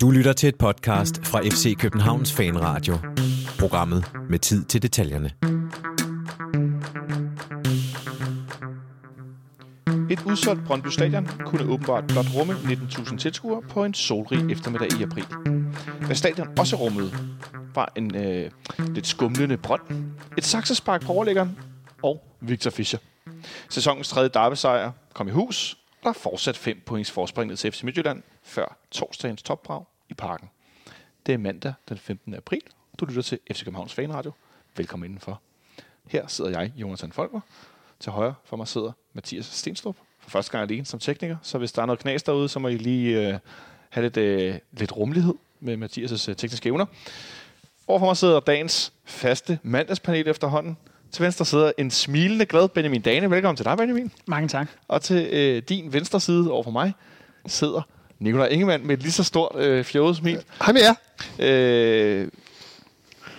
Du lytter til et podcast fra FC Københavns Fanradio. Programmet med tid til detaljerne. Et udsolgt Brøndby Stadion kunne åbenbart blot rumme 19.000 tilskuere på en solrig eftermiddag i april. Hvad stadion også rummede, var en øh, lidt skumlende brønd, et saksespark på overlæggeren og Victor Fischer. Sæsonens tredje derbesejr kom i hus, der er fortsat 5 points forspring ned til FC Midtjylland før torsdagens topbrag i parken. Det er mandag den 15. april. Du lytter til FC Københavns Fanradio. Velkommen indenfor. Her sidder jeg, Jonathan Folker. Til højre for mig sidder Mathias Stenstrup. For første gang alene som tekniker. Så hvis der er noget knas derude, så må I lige øh, have lidt, øh, lidt rummelighed med Mathias' øh, tekniske evner. Overfor mig sidder dagens faste mandagspanel efterhånden. Til venstre sidder en smilende, glad Benjamin Dane. Velkommen til dig, Benjamin. Mange tak. Og til øh, din venstre side overfor mig sidder Nikolaj Ingemann med et lige så stort øh, fjollet smil. Hej med jer. Øh,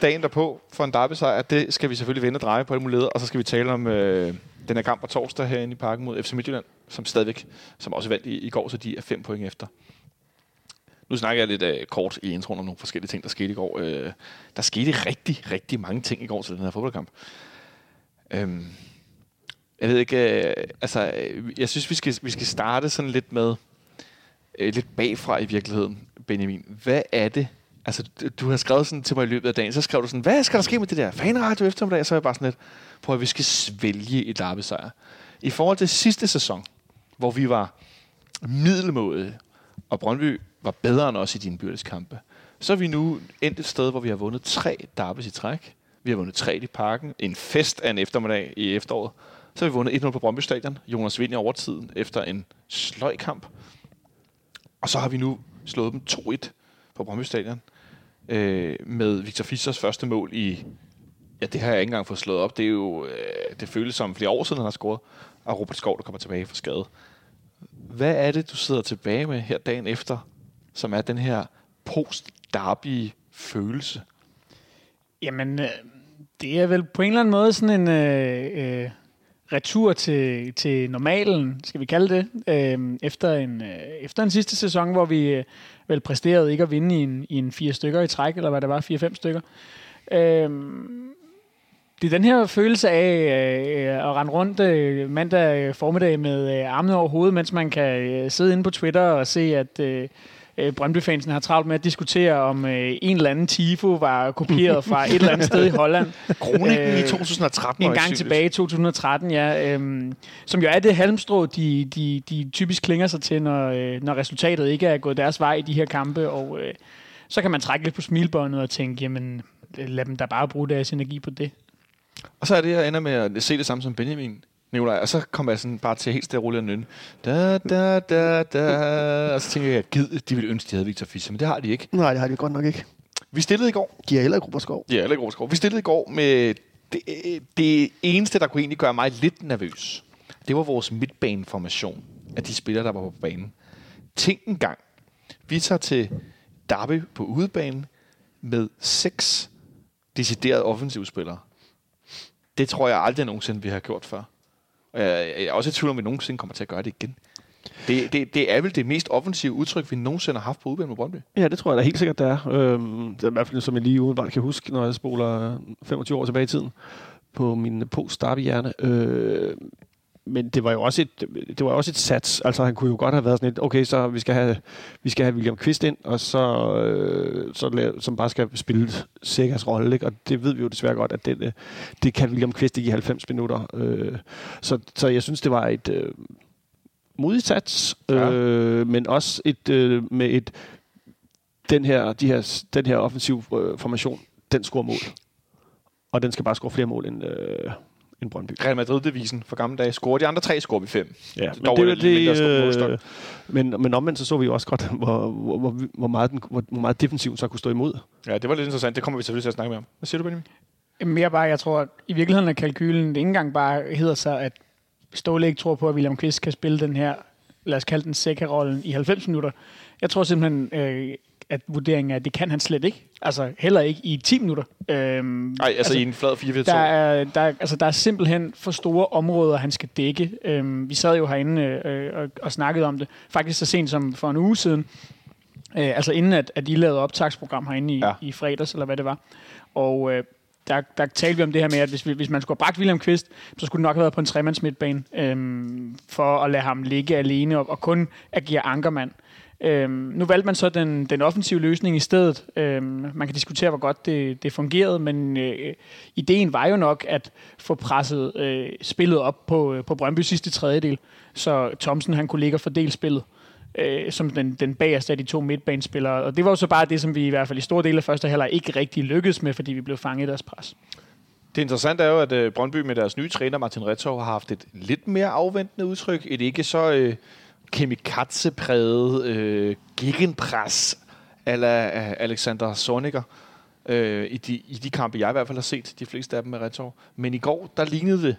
dagen derpå for en derbysejr, det skal vi selvfølgelig vende og dreje på alle muligheder, og så skal vi tale om øh, den her kamp på torsdag herinde i parken mod FC Midtjylland, som stadigvæk, som også vandt i, i går, så de er fem point efter. Nu snakker jeg lidt øh, kort i introen om nogle forskellige ting, der skete i går. Øh, der skete rigtig, rigtig mange ting i går til den her fodboldkamp. Øhm, jeg ved ikke, øh, altså, øh, jeg synes, vi skal, vi skal starte sådan lidt med, øh, lidt bagfra i virkeligheden, Benjamin. Hvad er det, altså, du, du har skrevet sådan til mig i løbet af dagen, så skrev du sådan, hvad skal der ske med det der fanradio eftermiddag? Så er jeg bare sådan lidt, prøv at vi skal svælge et lappesejr. I forhold til sidste sæson, hvor vi var middelmåde, og Brøndby var bedre end os i dine byrdeskampe, så er vi nu endt et sted, hvor vi har vundet tre derbes i træk. Vi har vundet 3 i parken. En fest af en eftermiddag i efteråret. Så har vi vundet 1-0 på Brøndby Stadion. Jonas Vind i overtiden efter en sløj kamp. Og så har vi nu slået dem 2-1 på Brøndby Stadion. Øh, med Victor Fischers første mål i... Ja, det har jeg ikke engang fået slået op. Det er jo... Øh, det føles som flere år siden, han har scoret. Og Robert Skov, der kommer tilbage fra skade. Hvad er det, du sidder tilbage med her dagen efter, som er den her post-derby-følelse? Jamen, øh, det er vel på en eller anden måde sådan en øh, øh, retur til, til normalen, skal vi kalde det, øh, efter, en, øh, efter en sidste sæson, hvor vi øh, vel præsterede ikke at vinde i en, i en fire stykker i træk, eller hvad det var, fire-fem stykker. Øh, det er den her følelse af øh, at rende rundt øh, mandag formiddag med øh, armene over hovedet, mens man kan øh, sidde inde på Twitter og se, at øh, øh, Brøndby-fansen har travlt med at diskutere, om øh, en eller anden tifo var kopieret fra et eller andet sted i Holland. Kronikken i 2013. En gang tilbage i 2013, ja. Øhm, som jo er det halmstrå, de, de, de typisk klinger sig til, når, øh, når resultatet ikke er gået deres vej i de her kampe. Og øh, så kan man trække lidt på smilbåndet og tænke, jamen lad dem da bare bruge deres energi på det. Og så er det, jeg ender med at se det samme som Benjamin. Nikolaj, og så kommer jeg sådan bare til helt stille og roligt nynne. Da, da, da, da. Og så tænker jeg, at gid, de ville ønske, de havde Victor Fischer, men det har de ikke. Nej, det har de godt nok ikke. Vi stillede i går. De er heller ikke Robert Skov. Ja, eller ikke Vi stillede i går med det, det eneste, der kunne egentlig gøre mig lidt nervøs. Det var vores midtbaneformation af de spillere, der var på banen. Tænk en gang. Vi tager til Derby på udebanen med seks deciderede offensivspillere. Det tror jeg aldrig nogensinde, vi har gjort før. Og jeg, jeg er også i tvivl om, vi nogensinde kommer til at gøre det igen. Det, det, det er vel det mest offensive udtryk, vi nogensinde har haft på udbanen med Brøndby. Ja, det tror jeg da helt sikkert, det er. Øhm, det er i hvert fald, som jeg lige udenbart kan huske, når jeg spoler 25 år tilbage i tiden på min post hjerne. Øh, men det var jo også et, det var også et sats. Altså han kunne jo godt have været sådan et, okay, så vi skal have, vi skal have William Kvist ind, og så, øh, så la- som bare skal spille Segas rolle, ikke? og det ved vi jo desværre godt, at det, det kan William Kvist ikke i 90 minutter. Øh, så, så jeg synes, det var et øh, modigt sats, Ja. øh, men også et øh, med et den her, de her, den her offensiv øh, formation, den scorer mål. Og den skal bare score flere mål end, øh, end Brøndby. Real Madrid-devisen for gamle dage. Scorer de andre tre, scorer vi fem. Ja, Dog er det stor målstok. øh, men, men omvendt så så vi jo også godt, hvor, hvor, hvor, hvor, meget, den, hvor, hvor meget defensiven så kunne stå imod. Ja, det var lidt interessant. Det kommer vi selvfølgelig til at snakke mere om. Hvad siger du, Benjamin? Mere bare, jeg tror, at i virkeligheden er kalkylen, det ikke engang bare hedder sig, at Ståle ikke tror på, at William Kvist kan spille den her, lad os kalde den sækkerollen i 90 minutter. Jeg tror simpelthen, øh, at vurderingen er, at det kan han slet ikke. Altså heller ikke i 10 minutter. Øhm, Nej, altså, altså i en flad 4 4 der er, der, er- altså, der er simpelthen for store områder, han skal dække. Øhm, vi sad jo herinde øh, og, og snakkede om det, faktisk så sent som for en uge siden, Øh, altså inden at, at I lavede optagsprogram herinde i, Ja. i fredags, eller hvad det var. Og øh, der, der talte vi om det her med, at hvis, vi, hvis man skulle have bragt William Kvist, så skulle det nok have været på en tremands midtbane, øhm, for at lade ham ligge alene og, og kun agere ankermand. Øhm, nu valgte man så den, den offensive løsning i stedet. Øhm, man kan diskutere, hvor godt det, det fungerede, men øh, ideen var jo nok at få presset øh, spillet op på, øh, på Brøndby sidste tredjedel, så Thomsen han kunne ligge og fordele spillet øh, som den, den bagerste af de to midtbanespillere. Og det var jo så bare det, som vi i hvert fald i store dele af første halvleg ikke rigtig lykkedes med, fordi vi blev fanget i deres pres. Det interessante er jo, at øh, Brøndby med deres nye træner, Martin Retov, har haft et lidt mere afventende udtryk. Et ikke så øh, kamikaze-præget øh, gegenpres ala øh, Alexander Zorniger. Øh, i, de, I de kampe, jeg i hvert fald har set, de fleste af dem med Retov. Men i går, der lignede det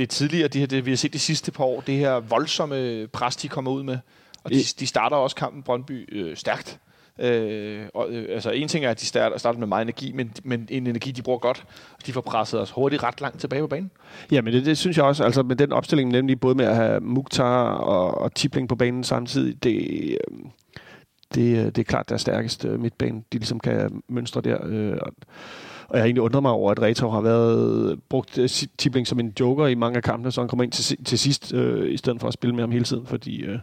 det tidligere, det, her, det vi har set de sidste par år, det her voldsomme pres, de kommer ud med. Og de, de starter også kampen Brøndby øh, stærkt. Øh, og, øh, altså en ting er, at de starter, starter med meget energi, men, men en energi, de bruger godt. De får presset os hurtigt ret langt tilbage på banen. Ja, men det, det synes jeg også, altså med den opstilling, nemlig både med at have Mukhtar og, og Tipling på banen samtidig, det, øh, det, øh, det er klart deres stærkeste øh, midtbane, de ligesom kan mønstre der. Øh, og, og jeg har egentlig undret mig over, at Reto har været brugt øh, Tipling som en joker i mange af kampene, så han kommer ind til, til sidst, øh, i stedet for at spille med ham hele tiden, fordi øh,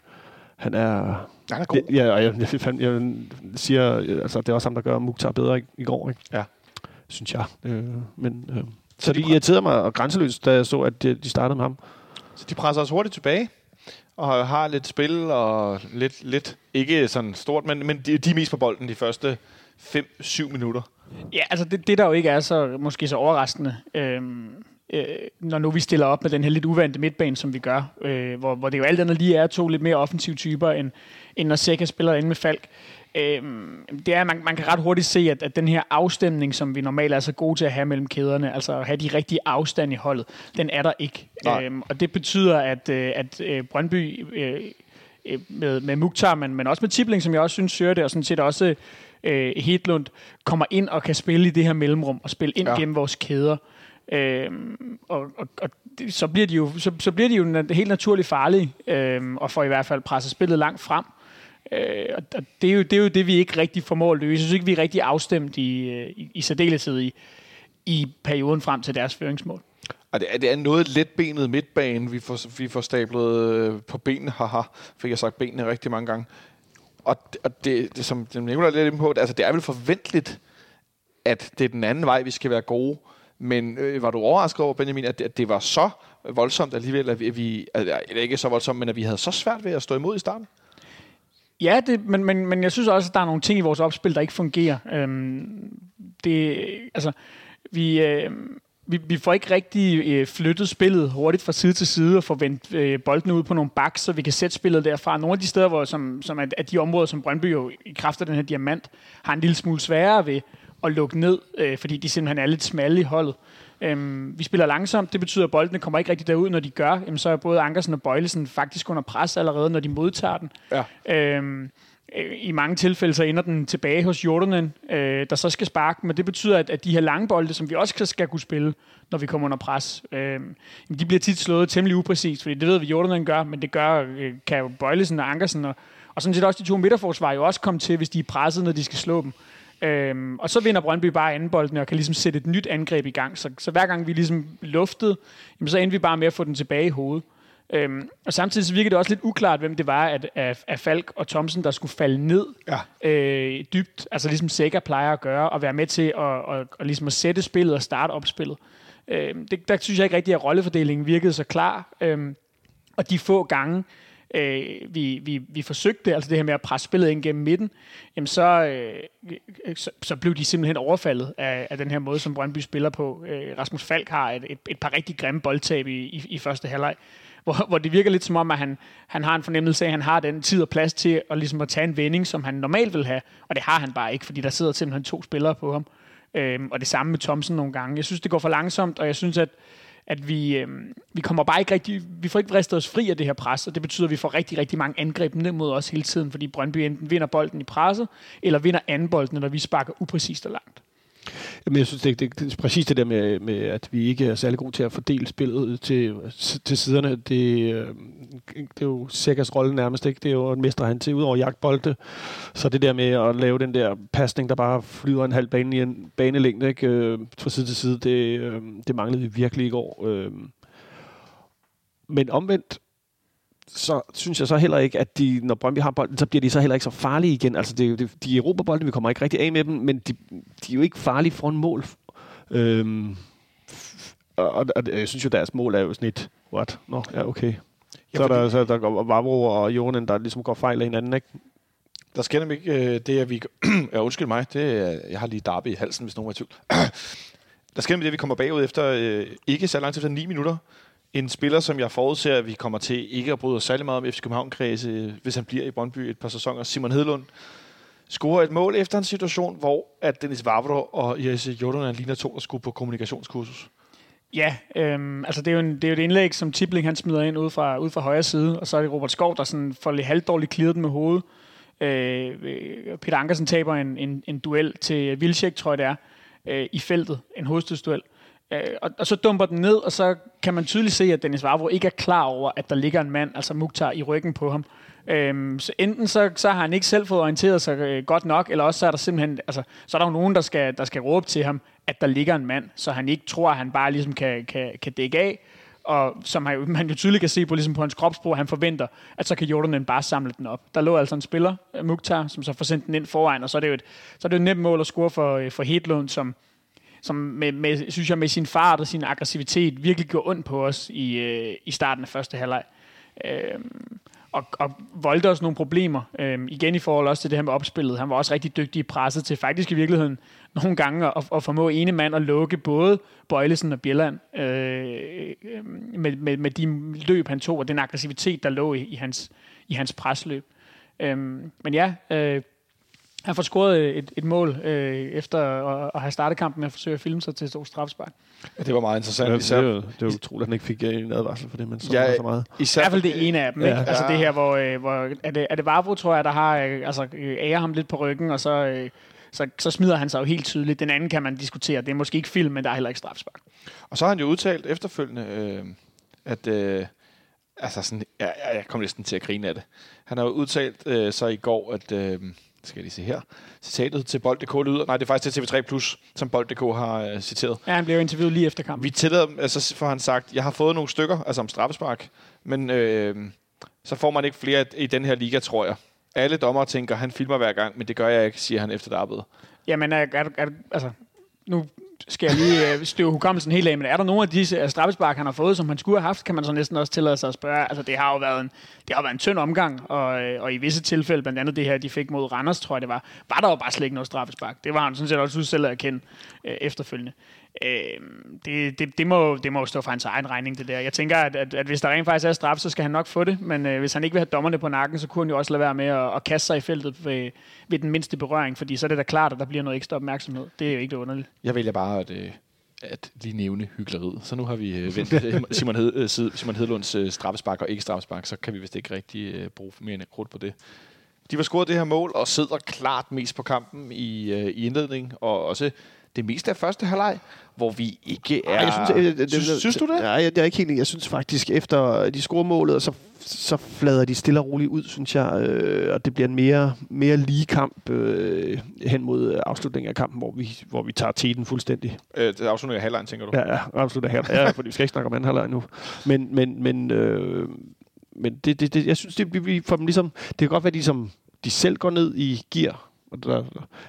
han er... Han er god. Ja, og jeg, jeg, jeg, jeg siger, altså, det er også ham, der gør Mukhtar bedre i, i går, ikke? Ja. Synes jeg. Øh, men, øh, så, de det pre- irriterede mig grænseløst, da jeg så, at de, de startede med ham. Så de presser os hurtigt tilbage, og har lidt spil, og lidt, lidt ikke sådan stort, men, men de, de er mest på bolden de første 5-7 minutter. Ja, altså det, det der jo ikke er så måske så overraskende, øhm, øh, når nu vi stiller op med den her lidt uvante midtbane, som vi gør, øh, hvor, hvor det jo alt andet lige er to lidt mere offensive typer, end, end når Seca spiller inde med Falk. Øhm, det er, man, man kan ret hurtigt se, at, at den her afstemning, som vi normalt er så gode til at have mellem kæderne, altså at have de rigtige afstand i holdet, den er der ikke. Nej. Øhm, og det betyder, at, øh, at øh, Brøndby øh, øh, med, med Mukhtar, men, men også med Tibling, som jeg også synes søger det, og sådan set også øh, Hedlund, kommer ind og kan spille i det her mellemrum, og spille ind ja. gennem vores kæder. Øhm, og og, og så, bliver de jo, så, så bliver de jo helt naturligt farlige, øhm, og får i hvert fald presset spillet langt frem. Øh, og det, er jo, det er jo det, vi ikke rigtig formår at løse. Jeg synes ikke, vi er rigtig afstemt i, øh, i, i særdeleshed i, i perioden frem til deres føringsmål. Og det er, det er noget letbenet midtbane, vi får, vi får stablet øh, på benene. Haha, fik jeg sagt benene rigtig mange gange. Og, det- og det, det, som det er lidt inde på, det, altså, det er vel forventeligt, at det er den anden vej, vi skal være gode. Men øh, var du overrasket over, Benjamin, at, at det var så voldsomt alligevel, at vi, at vi eller ikke så voldsomt, men at vi havde så svært ved at stå imod i starten? Ja, det, men, men, men jeg synes også, at der er nogle ting i vores opspil, der ikke fungerer. Øhm, det, altså, vi, øh, vi, vi får ikke rigtig øh, flyttet spillet hurtigt fra side til side og får vendt øh, bolden ud på nogle baks, så vi kan sætte spillet derfra. Nogle af de steder, hvor, som, som er, er de områder, som Brøndby jo i kraft af den her diamant har en lille smule sværere ved at lukke ned, øh, fordi de simpelthen er lidt smalle i holdet. Øhm, vi spiller langsomt, det betyder, at boldene kommer ikke rigtig derud, når de gør. Jamen, så er både Ankersen og Bøjlesen faktisk under pres allerede, når de modtager den. Ja. Øhm, øh, I mange tilfælde så ender den tilbage hos Jordanen, øh, der så skal sparke, men det betyder, at, at de her lange bolde, som vi også skal- kunne spille, når vi kommer under pres, øh, de bliver tit slået temmelig upræcist, fordi det ved vi, Jordanen gør, men det gør øh, kan jo Bøjlesen og Ankersen, og, og sådan set også de to midterforsvar jo også komme til, hvis de er presset, når de skal slå dem. Øhm, og så vinder Brøndby bare anden bolden og kan ligesom sætte et nyt angreb i gang. Så, så hver gang vi ligesom luftede, jamen, så endte vi bare med at få den tilbage i hovedet. Øhm, og samtidig så virker det også lidt uklart, hvem det var at, af, af Falk og Thomsen, der skulle falde ned Ja. øh, dybt, altså ligesom Sækker plejer at gøre, og være med til at, at, at, at, ligesom at sætte spillet og starte op spillet. Øhm, det, der synes jeg ikke rigtig, at rollefordelingen virkede så klar. Øhm, og de få gange, øh, vi, vi, vi forsøgte, altså det her med at presse spillet ind gennem midten, jamen så, øh, så, så blev de simpelthen overfaldet af, af den her måde, som Brøndby spiller på. Øh, Rasmus Falk har et, et, et par rigtig grimme boldtab i, i, i første halvleg, hvor, hvor det virker lidt som om, at han, han har en fornemmelse af, at han har den tid og plads til at, ligesom at tage en vending, som han normalt vil have, og det har han bare ikke, fordi der sidder simpelthen to spillere på ham. Øhm, og det samme med Thomsen nogle gange. Jeg synes, det går for langsomt, og jeg synes, at at vi, øh, vi kommer bare ikke rigtig, vi får ikke vristet os fri af det her pres, og det betyder, at vi får rigtig, rigtig mange angreb ned mod os hele tiden, fordi Brøndby enten vinder bolden i presset, eller vinder anden bolden, når vi sparker upræcist og langt. Men jeg synes, det, det, det er præcis det der med, med, at vi ikke er særlig gode til at fordele spillet til, til siderne. Det, øh, det er jo Sækkers rolle nærmest, ikke? Det er jo en mester han til, udover jagtbolde. Så det der med at lave den der pasning, der bare flyder en halv bane i en banelængde, ikke? Øh, fra side til side, det, øh, det manglede vi virkelig i går. Øh, men omvendt, så synes jeg så heller ikke, at de, når Brøndby har bolden, så bliver de så heller ikke så farlige igen. Altså, det, det, de er bolden, vi kommer ikke rigtig af med dem, men de, de er jo ikke farlige for en mål. Øhm, og, og, og, jeg synes jo, deres mål er jo sådan et, what? Nå, ja, okay. Ja, så er der, så der går Vavro og Jonen, der ligesom går fejl af hinanden, ikke? Der sker nemlig ikke øh, det, at vi... ja, undskyld mig, det er, jeg har lige darbe i halsen, hvis nogen er i tvivl. der sker nemlig det, at vi kommer bagud efter, øh, ikke så langt efter 9 minutter, en spiller, som jeg forudser, at vi kommer til ikke at bryde os særlig meget om FC københavn kredse hvis han bliver i Brøndby et par sæsoner. Simon Hedlund scorer et mål efter en situation, hvor at Dennis Vavro og Jesse Jordan ligner to, der skulle på kommunikationskursus. Ja, øhm, altså det er, jo en, det er jo et indlæg, som Tibling han smider ind ud fra, ud fra højre side, og så er det Robert Skov, der sådan får lidt halvdårligt klirret med hovedet. Øh, øh, Peter Ankersen taber en, en, en duel til Vilcek, tror jeg det er, øh, i feltet, en hovedstødsduel. Øh, Øh, og, og så dumper den ned, og så kan man tydeligt se, at Dennis Vavro ikke er klar over, at der ligger en mand, altså Mukhtar, i ryggen på ham. Øhm, så enten så, så har han ikke selv fået orienteret sig øh, godt nok, eller også så er der simpelthen, altså, så er der jo nogen, der skal, der skal råbe til ham, at der ligger en mand, så han ikke tror, at han bare ligesom kan, kan, kan dække af. Og som han, man jo tydeligt kan se på, ligesom på hans kropsprog, han forventer, at så kan Jordan bare samle den op. Der lå altså en spiller, øh, Mukhtar, som så får sendt den ind foran, og så er det jo et, så er det jo et nemt mål at score for, øh, for Hedlund, som, som med, med, synes jeg, med sin fart og sin aggressivitet virkelig gjorde ondt på os i, øh, i starten af første halvleg. Øh, og, og voldte os nogle problemer. Øh, igen i forhold også til det her med opspillet. Han var også rigtig dygtig i presset til faktisk i virkeligheden nogle gange at, at formå ene mand at lukke både Bøjlesen og Bjelland øh, øhm, med, med, med de løb, han tog, og den aggressivitet, der lå i, i, hans, i hans presløb. Øh, men ja, øh, han får scoret et, et mål øh, efter at, at have startet kampen med at forsøge at filme sig til et stort strafspark. Ja, det var meget interessant. Ja, især, det, var, det var utroligt, at han ikke fik øh, en advarsel for det, men så, ja, så meget. Især, I hvert fald det ene af dem. Ja. Ikke? Altså det her, hvor, øh, hvor er, det, er det Vavro, tror jeg, der har øh, altså, ærer ham lidt på ryggen, og så, øh, så, så smider han sig jo helt tydeligt. Den anden kan man diskutere. Det er måske ikke film, men der er heller ikke strafspark. Og så har han jo udtalt efterfølgende, øh, at... Øh, altså sådan, jeg, jeg kom næsten til at grine af det. Han har jo udtalt øh, så i går, at... Øh, skal jeg lige se her. Citatet til Bold.dk lyder... Nej, det er faktisk til TV3+, Plus, som Bold.dk har uh, citeret. Ja, han blev interviewet lige efter kampen. Vi tillader, altså får han sagt, jeg har fået nogle stykker, altså om straffespark, men øh, så får man ikke flere i den her liga, tror jeg. Alle dommere tænker, han filmer hver gang, men det gør jeg ikke, siger han efter det Jamen, er, er, er, altså, nu skal jeg lige øh, støve hukommelsen helt af, men er der nogle af disse øh, straffespark, han har fået, som han skulle have haft, kan man så næsten også tillade sig at spørge. Altså, det har jo været en, det har været en tynd omgang, og, øh, og i visse tilfælde, blandt andet det her, de fik mod Randers, tror jeg det var, var der jo bare slet ikke noget straffespark. Det var han sådan set også selv at erkende øh, efterfølgende. Øh, det, det, det, må, det må stå for hans egen regning, det der. Jeg tænker, at, at, at hvis der rent faktisk er straf, så skal han nok få det, men øh, hvis han ikke vil have dommerne på nakken, så kunne han jo også lade være med at, at kaste sig i feltet ved, ved den mindste berøring, fordi så er det da klart, at der bliver noget ekstra opmærksomhed. Det er jo ikke det underligt. Jeg vælger bare at, øh, at lige nævne hyggeleriet. Så nu har vi øh, vendt øh, Simon, Hed, Simon Hedlunds straffespark og ikke straffespark, så kan vi vist ikke rigtig bruge mere end krudt på det. De var scoret det her mål og sidder klart mest på kampen i, i indledning, og også det meste af første halvleg, hvor vi ikke er... Ej, jeg synes, det, det, synes, synes du det? Nej, det er ikke helt... Jeg synes faktisk, efter de scorer målet, og så, så flader de stille og roligt ud, synes jeg. Øh, og det bliver en mere, mere lige kamp øh, hen mod afslutningen af kampen, hvor vi, hvor vi tager teten fuldstændig. Øh, det er afslutningen af halvlejen, tænker du? Ja, ja afslutningen af halvlejen. Ja, fordi vi skal ikke snakke om anden halvleg nu. Men, men, men, øh, men det, det, det, jeg synes, det, vi får dem ligesom... Det kan godt være, de, som, de selv går ned i gear,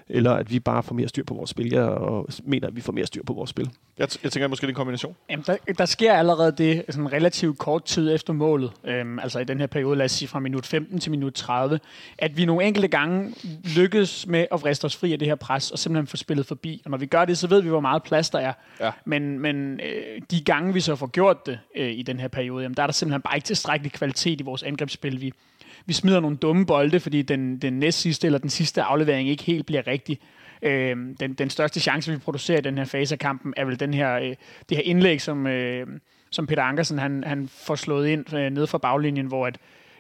eller at vi bare får mere styr på vores spil. Jeg og mener, at vi får mere styr på vores spil. Jeg, jeg tænker at måske det er en kombination. Jamen, der, der sker allerede det sådan relativt kort tid efter målet, øhm, altså i den her periode, lad os sige fra minut 15 til minut 30, at vi nogle enkelte gange lykkes med at vriste os fri af det her pres, og simpelthen få spillet forbi. Og når vi gør det, så ved vi, hvor meget plads der er. Ja. Men, men øh, de gange, vi så får gjort det øh, i den her periode, jamen, der er der simpelthen bare ikke tilstrækkelig kvalitet i vores angrebsspil. Vi, vi smider nogle dumme bolde, fordi den, den næst sidste eller den sidste aflevering ikke helt bliver rigtig. Øh, den, den største chance, vi producerer i den her fase af kampen, er vel den her, øh, det her indlæg, som, øh, som Peter Ankersen han, han får slået ind øh, ned fra baglinjen, hvor at,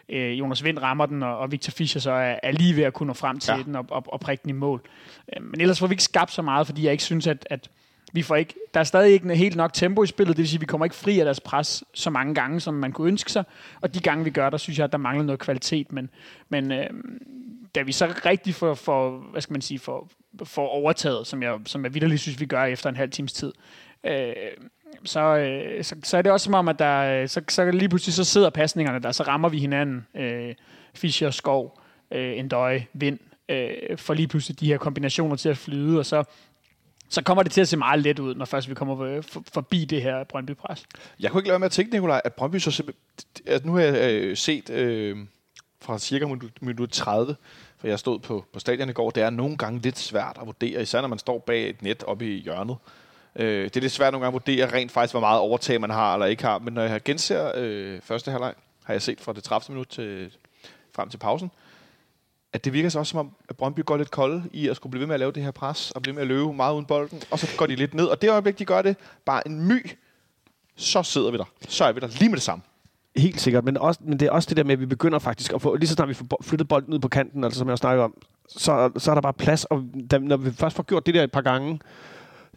øh, Jonas Vind rammer den, og, og Victor Fischer så er, er lige ved at kunne nå frem til Ja. den og, og, og prikke den i mål. Øh, men ellers får vi ikke skabt så meget, fordi jeg ikke synes, at, at vi får ikke, der er stadig ikke helt nok tempo i spillet, det vil sige, at vi kommer ikke fri af deres pres så mange gange, som man kunne ønske sig. Og de gange, vi gør, der synes jeg, at der mangler noget kvalitet. Men, men øh, da vi så rigtig får, får hvad skal man sige, får, får overtaget, som jeg, som jeg vidderligt synes, vi gør efter en halv times tid, øh, så, øh, så, så er det også som om, at der, så, så lige pludselig så sidder pasningerne der, så rammer vi hinanden. Øh, Fischer, Skov, øh, Endøje, Vind, øh, for lige pludselig de her kombinationer til at flyde, og så, så kommer det til at se meget let ud, når først vi kommer forbi det her Brøndby-pres. Jeg kunne ikke lade være med at tænke, Nikolaj, at Brøndby så. At nu har jeg øh, set øh, fra cirka minut, 30, for jeg stod på, på stadion i går, det er nogle gange lidt svært at vurdere, især når man står bag et net oppe i hjørnet. Øh, det er lidt svært nogle gange at vurdere rent faktisk, hvor meget overtag man har eller ikke har, men når jeg genser øh, første halvleg, har jeg set fra det 30. minut til, frem til pausen, at det virker så også som om, at Brøndby går lidt kold i at skulle blive ved med at lave det her pres, og blive ved med at løbe meget uden bolden, og så går de lidt ned. Og det øjeblik, de gør det, bare en my, så sidder vi der. Så er vi der lige med det samme. Helt sikkert, men, også, men det er også det der med, at vi begynder faktisk at få, lige så snart vi får flyttet bolden ud på kanten, altså som jeg snakker om, så, så er der bare plads, og da, når vi først får gjort det der et par gange,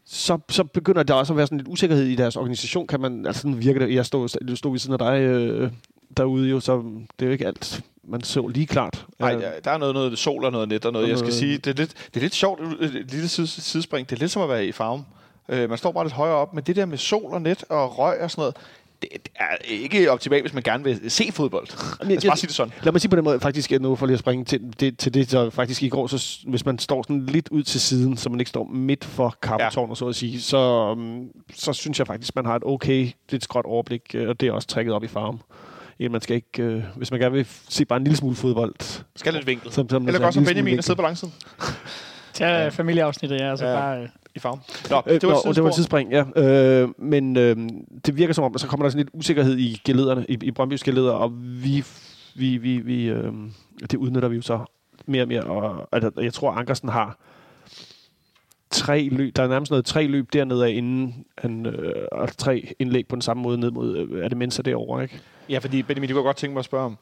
så, så begynder der også at være sådan lidt usikkerhed i deres organisation, kan man, altså sådan virker det, jeg stod, stod ved siden af dig øh, derude jo, så det er jo ikke alt, man så lige klart. Nej, Øh, ja, der er noget, noget sol og noget net og noget. Og Jeg skal sige, det er lidt, det er lidt sjovt, et lille sid- sidespring. Det er lidt som at være i farven. Øh, man står bare lidt højere op, men det der med sol og net og røg og sådan noget, det, er ikke optimalt, hvis man gerne vil se fodbold. Lad os bare sige det sådan. Lad mig sige på den måde, faktisk nu for lige at springe til det, til det så faktisk i går, så hvis man står sådan lidt ud til siden, så man ikke står midt for kappetårnet, ja. så at sige, så, um, så synes jeg faktisk, man har et okay, lidt skråt overblik, øh, og det er også trækket op i farven. Ja, man skal ikke, øh, hvis man gerne vil se bare en lille smule fodbold. Skal lidt vinkel. Som, som, Eller så en som Benjamin og sidde på langsiden Tag ja. familieafsnittet, ja, altså Ja. bare... Øh, i farven. Nå, Øh, det var nå, et og det var et tidsspring, ja. Øh, men øh, det virker som om, at så kommer der sådan lidt usikkerhed i gelederne, i, i Brøndby's geleder, og vi, vi, vi, vi øh, det udnytter vi jo så mere og mere. Og, altså, jeg tror, Ankersen har tre løb, der er nærmest noget tre løb dernede af, inden han øh, og tre indlæg på den samme måde ned mod, øh, er det Mensa derovre, ikke? Ja, fordi Benjamin, det kunne jeg godt tænke mig at spørge om.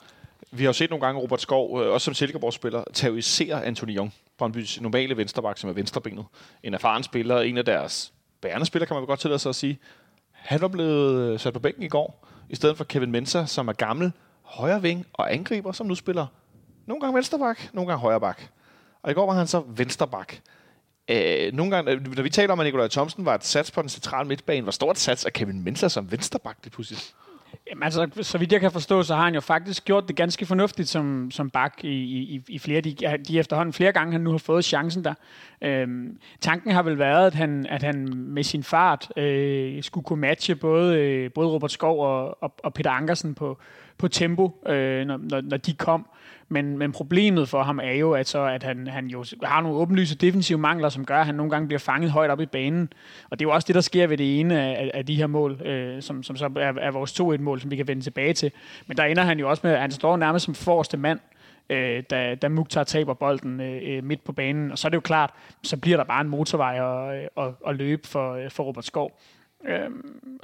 Vi har jo set nogle gange Robert Skov, øh, også som Silkeborg-spiller, terrorisere Anthony Jong, Brøndbys normale vensterbak, som er venstrebenet. En erfaren spiller, en af deres bærende spillere, kan man godt tillade sig at sige. Han var blevet øh, sat på bænken i går, i stedet for Kevin Mensah, som er gammel højre ving og angriber, som nu spiller nogle gange vensterbak, nogle gange højre bak. Og i går var han så vensterbak. Øh, nogle gange, øh, når vi taler om, at Nikolaj Thomsen var et sats på den centrale midtbane, hvor stort sats er Kevin Mensah som vensterbak det pludselig? Jamen, altså, så vidt jeg kan forstå, så har han jo faktisk gjort det ganske fornuftigt som, som bak i, i, i flere. De, de efterhånden flere gange, han nu har fået chancen der. Øhm, tanken har vel været, at han, at han med sin fart øh, skulle kunne matche både, øh, både Robert Skov og, og, og Peter Ankersen på, på tempo, øh, når, når, når de kom. Men, men problemet for ham er jo, at, så, at han, han jo har nogle åbenlyse defensive mangler, som gør, at han nogle gange bliver fanget højt op i banen. Og det er jo også det, der sker ved det ene af, af de her mål, øh, som, som så er, er vores 2-1-mål, som vi kan vende tilbage til. Men der ender han jo også med, at han står nærmest som forreste mand, øh, da, da Mukhtar taber bolden øh, øh midt på banen. Og så er det jo klart, så bliver der bare en motorvej at, øh, at, at løbe for, øh, for Robert Skov. Øh,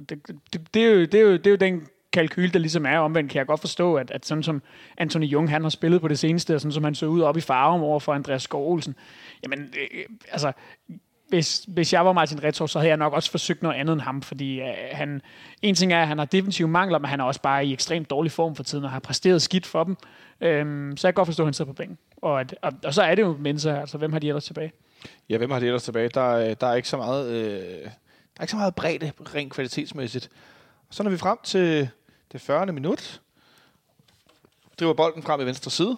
det, det, det, er jo, det, er jo, det er jo den kalkyl, der ligesom er omvendt, kan jeg godt forstå, at, at sådan som Anthony Jung, han har spillet på det seneste, og sådan som han så ud op i farven over for Andreas Skov Olsen, jamen, øh, altså, hvis, hvis jeg var Martin Retov, så havde jeg nok også forsøgt noget andet end ham, fordi øh, han, en ting er, at han har defensive mangler, men han er også bare i ekstremt dårlig form for tiden, og har præsteret skidt for dem. Øhm, så jeg kan godt forstå, at han sidder på bænken. Og, at, og, og, så er det jo Mensa, altså hvem har de ellers tilbage? Ja, hvem har de ellers tilbage? Der, øh, der er ikke så meget, øh, der er ikke så meget bredde, rent kvalitetsmæssigt. Så når vi frem til det 40. minut, driver bolden frem i venstre side.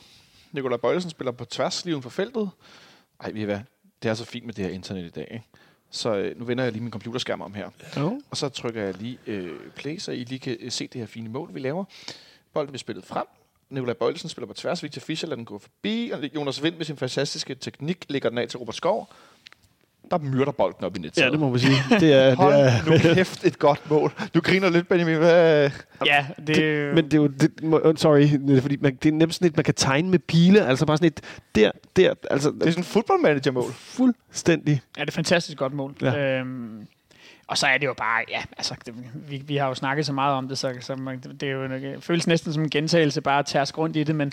Nikolaj Bøjlesen spiller på tværs lige uden for feltet. Ej, vi hvad? Det er så fint med det her internet i dag, ikke? Så øh, nu vender jeg lige min computerskærm om her. Jo. Og så trykker jeg lige øh, play, så I lige kan øh, se det her fine mål, vi laver. Bolden bliver spillet frem. Nikolaj Bøjlesen spiller på tværs. Victor Fischer lader den gå forbi. Og Jonas Vind med sin fantastiske teknik lægger den af til Robert Skov. Der myrder bolden op i nettet. Ja, det må man sige. Det er, Hold det er, nu kæft et godt mål. Du griner lidt, Benjamin. Hvad? Ja, det, det, men det er jo, det, må- sorry, det er fordi man, det er nemt sådan et, man kan tegne med pile, altså bare sådan et, der, der, altså Det er sådan et fodboldmanager-mål. fuldstændig. Ja, det er et fantastisk godt mål. Ja. Ja. Øhm, Og så er det jo bare, ja, altså, det, vi, vi har jo snakket så meget om det, så, så man, det er jo, det føles næsten som en gentagelse, bare at tærske rundt i det, men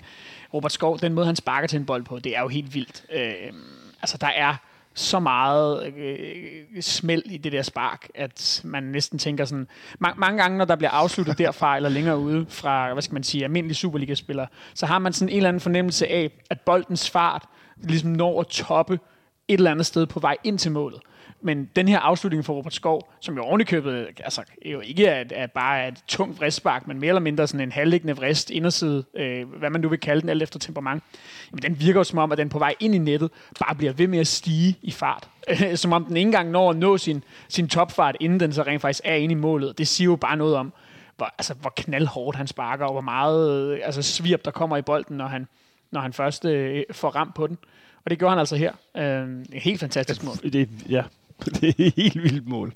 Robert Skov, den måde, han sparker til en bold på, det er jo helt vildt. Øh, altså, der er så meget øh, smæld i det der spark, at man næsten tænker sådan... man, mange gange, når der bliver afsluttet derfra eller længere ude fra, hvad skal man sige, almindelige Superliga-spillere, så har man sådan en eller anden fornemmelse af, at boldens fart ligesom når at toppe et eller andet sted på vej ind til målet. Men den her afslutning for Robert Skov, som jo ovenikøbet altså, jo ikke er, er bare et tungt vristspark, men mere eller mindre sådan en halvliggende vrist inderside, øh, hvad man nu vil kalde den, alt efter temperament, jamen den virker jo som om, at den på vej ind i nettet bare bliver ved med at stige i fart. som om den ikke engang når at nå sin, sin topfart, inden den så rent faktisk er inde i målet. Det siger jo bare noget om, hvor, altså, hvor knaldhårdt han sparker, og hvor meget øh, altså, svirp der kommer i bolden, når han, når han først øh, får ramt på den. Og det gjorde han altså her. Øh, helt fantastisk mål. Det, ja, det er et helt vildt mål.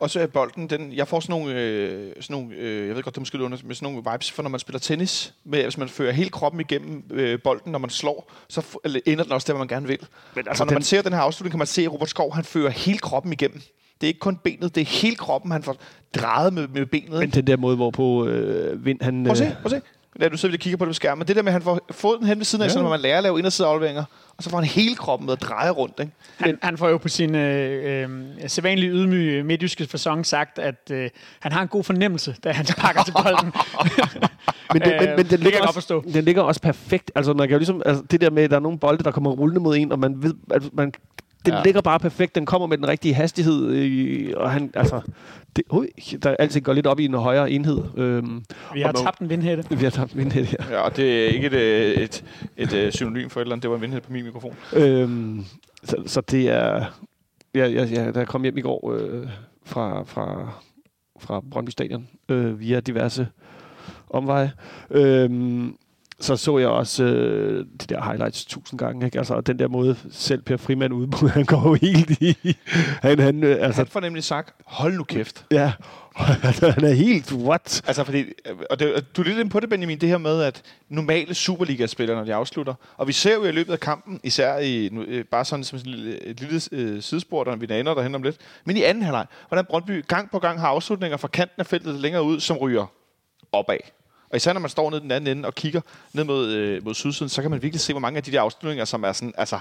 Og så er bolden, den, jeg får sådan nogle, øh, sådan nogle øh, jeg ved godt, det er måske under, med sådan nogle vibes for, når man spiller tennis, med, hvis man fører hele kroppen igennem øh, bolden, når man slår, så f- eller ender den også der, hvor man gerne vil. Men altså og når den... man ser den her afslutning, kan man se, at Robert Skov, han fører hele kroppen igennem. Det er ikke kun benet, det er hele kroppen, han får drejet med, med benet. Men den der måde, hvorpå øh, Vind, han... Prøv at se, prøv at se. Ja, du sidder og kigger på det på skærmen. Det der med, at han får foden hen ved siden af, ja. så når man lærer at lave indersideafleveringer, og så får han hele kroppen med at dreje rundt. Ikke? Han, han får jo på sin øh, øh, sædvanlige ydmyge midtjyske fasong sagt, at øh, han har en god fornemmelse, da han pakker til bolden. men, det, men, men den, ligger også, den ligger også perfekt. Altså, man kan jo ligesom, altså, det der med, at der er nogle bolde, der kommer rullende mod en, og man ved, at man den ja. ligger bare perfekt. Den kommer med den rigtige hastighed. Øh, og han, altså, det, øh, der altid går lidt op i en højere enhed. Øhm, vi har tabt en vindhætte. Vi har tabt en vindhætte, ja. Ja, og det er ikke et, øh, et, et, et synonym for et eller andet. Det var en vindhætte på min mikrofon. Øhm, så, så det er... Ja, ja, ja, da jeg kom hjem i går øh, fra, fra, fra Brøndby Stadion øh, via diverse omveje, øh, så så jeg også øh, de der highlights tusind gange. Ikke? Altså, den der måde, selv Per Frimand ude han går jo helt i... Han, han, øh, altså, han får nemlig sagt, hold nu kæft. Ja, han er helt, what? Altså, fordi, og det, du er lidt inde på det, Benjamin, det her med, at normale Superliga-spillere, når de afslutter, og vi ser jo i løbet af kampen, især i, øh, bare sådan som et lille, et lille øh, sidespor, der vi aner derhen om lidt, men i anden halvleg, hvordan Brøndby gang på gang har afslutninger fra kanten af feltet længere ud, som ryger opad. Og især når man står nede den anden ende og kigger ned mod, øh, mod sydsiden, så kan man virkelig se, hvor mange af de der afslutninger, som er sådan, altså,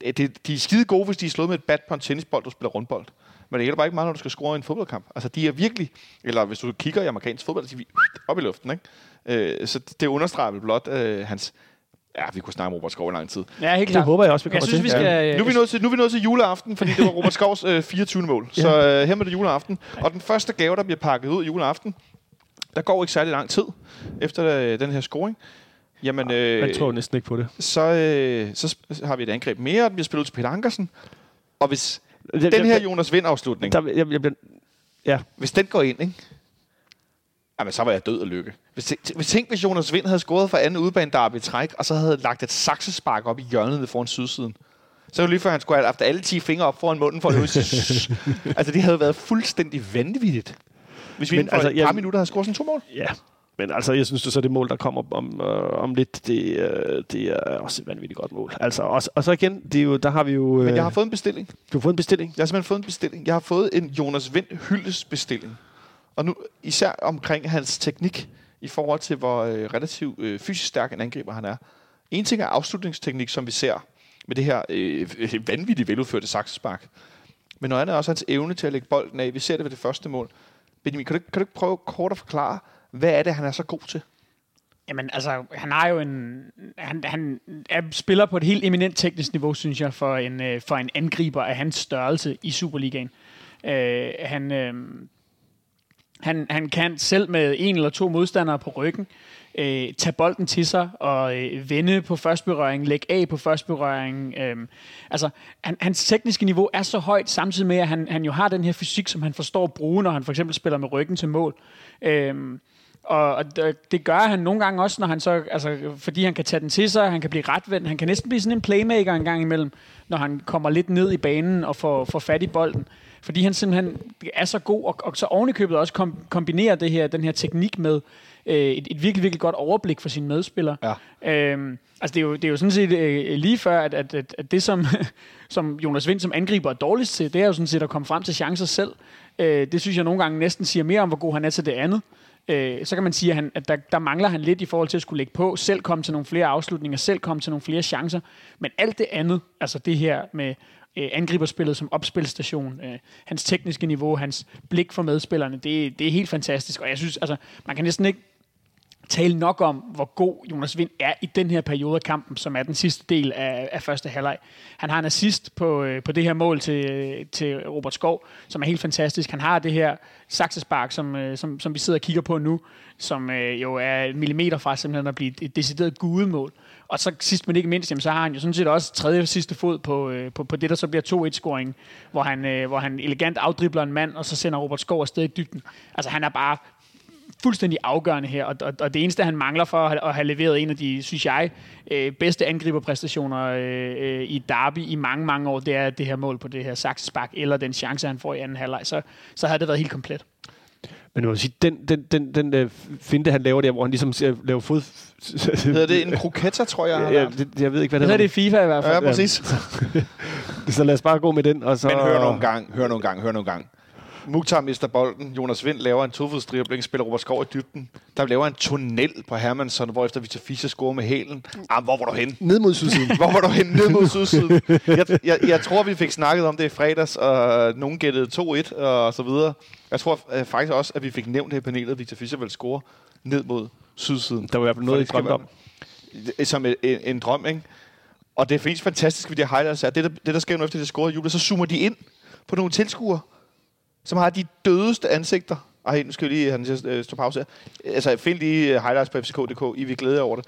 det, de er skide gode, hvis de er slået med et bat på en tennisbold, du spiller rundbold. Men det hjælper bare ikke meget, når du skal score i en fodboldkamp. Altså, de er virkelig, eller hvis du kigger i amerikansk fodbold, så er de op i luften, ikke? Øh, så det understreger vel blot øh, hans, Ja, vi kunne snakke om Robert Skov i lang tid. Ja, helt klart. Det håber jeg også, vi kommer jeg synes, til. Vi skal, ja. nu, er vi nået til, nu er vi nået til juleaften, fordi det var Robert Skovs øh, 24. mål. Så øh, her med det juleaften. Og den første gave, der bliver pakket ud juleaften, der går ikke særlig lang tid efter øh, den her scoring. Jamen, øh, jeg tror næsten ikke på det. Så, øh, så har vi et angreb mere, der bliver spillet ud til Peter Ankersen. Og hvis jeg, den her Jonas Vind-afslutning, der, jeg, jeg, jeg, ja. hvis den går ind, ikke? Jamen, så var jeg død af lykke. Hvis, hvis tænk, hvis Jonas Vind havde scoret for anden udbane derby træk, og så havde lagt et saksespark op i hjørnet foran sydsiden. Så var det lige før, han skulle have haft alle 10 fingre op foran munden for at Altså, det havde været fuldstændig vanvittigt. Hvis vi men, for altså, et par jeg, minutter havde scoret sådan to mål. Ja, men altså, jeg synes, det så det mål, der kommer om, øh, om lidt, det, øh, det er også et vanvittigt godt mål. Altså, og, og så igen, det er jo, der har vi jo... Øh, men jeg har fået en bestilling. Du har fået en bestilling? Jeg har simpelthen fået en bestilling. Jeg har fået en Jonas Vind hyldes bestilling. Og nu især omkring hans teknik i forhold til, hvor øh, relativt øh, fysisk stærk en angriber han er. En ting er afslutningsteknik, som vi ser med det her øh, vanvittigt veludførte saksespark. Men noget andet er også hans evne til at lægge bolden af. Vi ser det ved det første mål. Benjamin, kan du, kan du ikke prøve kort at forklare, hvad er det, han er så god til? Jamen, altså, han har jo en... Han, han er, spiller på et helt eminent teknisk niveau, synes jeg, for en, øh, for en angriber af hans størrelse i Superligaen. Øh, han, øh, han, han kan selv med en eller to modstandere på ryggen øh, Øh, tage bolden til sig og øh, vende på førstberøring, lægge af på førstberøring. Øh, altså, han, hans tekniske niveau er så højt, samtidig med, at han, han jo har den her fysik, som han forstår at bruge, når han for eksempel spiller med ryggen til mål. Øh, og, og det gør han nogle gange også, når han så, altså, fordi han kan tage den til sig, han kan blive retvendt, han kan næsten blive sådan en playmaker en gang imellem, når han kommer lidt ned i banen og får, får fat i bolden. Fordi han simpelthen er så god, og, og så ovenikøbet også kom, kombinerer det her, den her teknik med øh, et, et virkelig, virkelig godt overblik for sine medspillere. Ja. Øhm, altså det er, jo, det er jo sådan set øh, lige før, at, at, at, at det, som, som Jonas Vind som angriber er dårligst til, det er jo sådan set at komme frem til chancer selv. Øh, det synes jeg nogle gange næsten siger mere om, hvor god han er til det andet. Øh, så kan man sige, at, han, at der, der mangler han lidt i forhold til at skulle lægge på, selv komme til nogle flere afslutninger, selv komme til nogle flere chancer. Men alt det andet, altså det her med øh, angriberspillet som opspilstation, øh, hans tekniske niveau, hans blik for medspillerne, det, det er helt fantastisk. Og jeg synes, altså, man kan næsten ikke tale nok om, hvor god Jonas Vind er i den her periode af kampen, som er den sidste del af, af første halvleg. Han har en assist på, øh, på det her mål til, til Robert Skov, som er helt fantastisk. Han har det her saksespark, som, øh, som, som vi sidder og kigger på nu, som øh, jo er millimeter fra simpelthen at blive et decideret gudemål. Og så sidst men ikke mindst, jamen, så har han jo sådan set også tredje sidste fod på, øh, på, på det, der så bliver 2-1-scoring, hvor han, øh, hvor han elegant afdribler en mand, og så sender Robert Skov afsted i dybden. Altså han er bare fuldstændig afgørende her, og, og, og det eneste, han mangler for at, at have leveret en af de, synes jeg, øh, bedste angriberpræstationer øh, øh, i Derby i mange, mange år, det er det her mål på det her saksespark, eller den chance, han får i anden halvleg, så, så havde det været helt komplet. Men vil sige, den, den, den, den uh, finte, han laver der, hvor han ligesom laver fod... Hedder det en kroketta, tror jeg? Ja, det, jeg ved ikke, hvad det, hedder. det i FIFA i hvert fald. Ja, præcis. så lad os bare gå med den, og så... Men hør nogle gang, hør nogle gang, hør nogle gang. Mukhtar mister bolden. Jonas Vind laver en tofodsdribling, spiller Robert Skov i dybden. Der laver en tunnel på Hermansson, hvor efter Victor Fischer scorer med hælen. Ah, hvor var du hen? Ned mod sydsiden. hvor var du hen? Ned mod sydsiden. Jeg, jeg, jeg, tror, vi fik snakket om det i fredags, og nogen gættede 2-1 og så videre. Jeg tror øh, faktisk også, at vi fik nævnt her i panelet, at Victor Fischer ville score ned mod sydsiden. Der var i hvert fald noget, I drømte om. Som en, en, en drøm, ikke? Og det er faktisk fantastisk ved de highlights er, det der, det der sker nu efter det scorede jubel, så zoomer de ind på nogle tilskuere som har de dødeste ansigter. Ej, nu skal vi lige have øh, stå pause her. Altså, find lige øh, highlights på fck.dk. I vil glæde jer over det.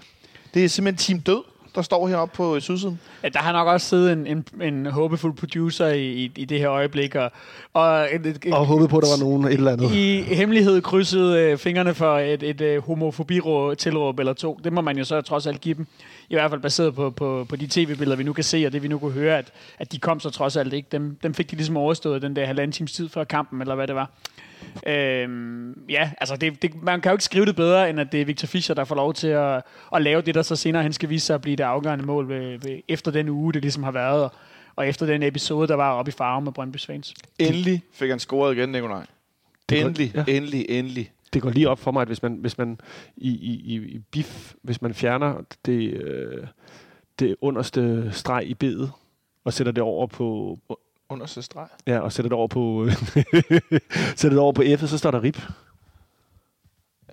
Det er simpelthen Team Død, der står heroppe på sydsiden. Ja, der har nok også siddet en, en, en håbefuld producer i, i, i det her øjeblik. Og, og, et, et, og håbede på, at der var nogen et eller andet. I hemmelighed krydsede øh, fingrene for et, et, et homofobi-tilråb eller to. Det må man jo så trods alt give dem. I hvert fald baseret på, på, på de tv-billeder, vi nu kan se, og det vi nu kunne høre, at, at de kom så trods alt ikke. Dem, dem fik de ligesom overstået den der halvanden times tid før kampen, eller hvad det var. Øhm, ja, altså det, det, man kan jo ikke skrive det bedre, end at det er Victor Fischer, der får lov til at, at lave det, der så senere han skal vise sig at blive det afgørende mål ved, ved, efter den uge, det ligesom har været, og, og efter den episode, der var oppe i farve med Brøndby fans. Endelig fik han scoret igen, Nikolaj. Endelig, ja. endelig, endelig. Det går lige op for mig, at hvis man, hvis man i, i, i BIF, hvis man fjerner det, øh, det underste streg i bedet, og sætter det over på underste streg. Ja, og sætter det over på, sætter det over på F'et, så står der RIP.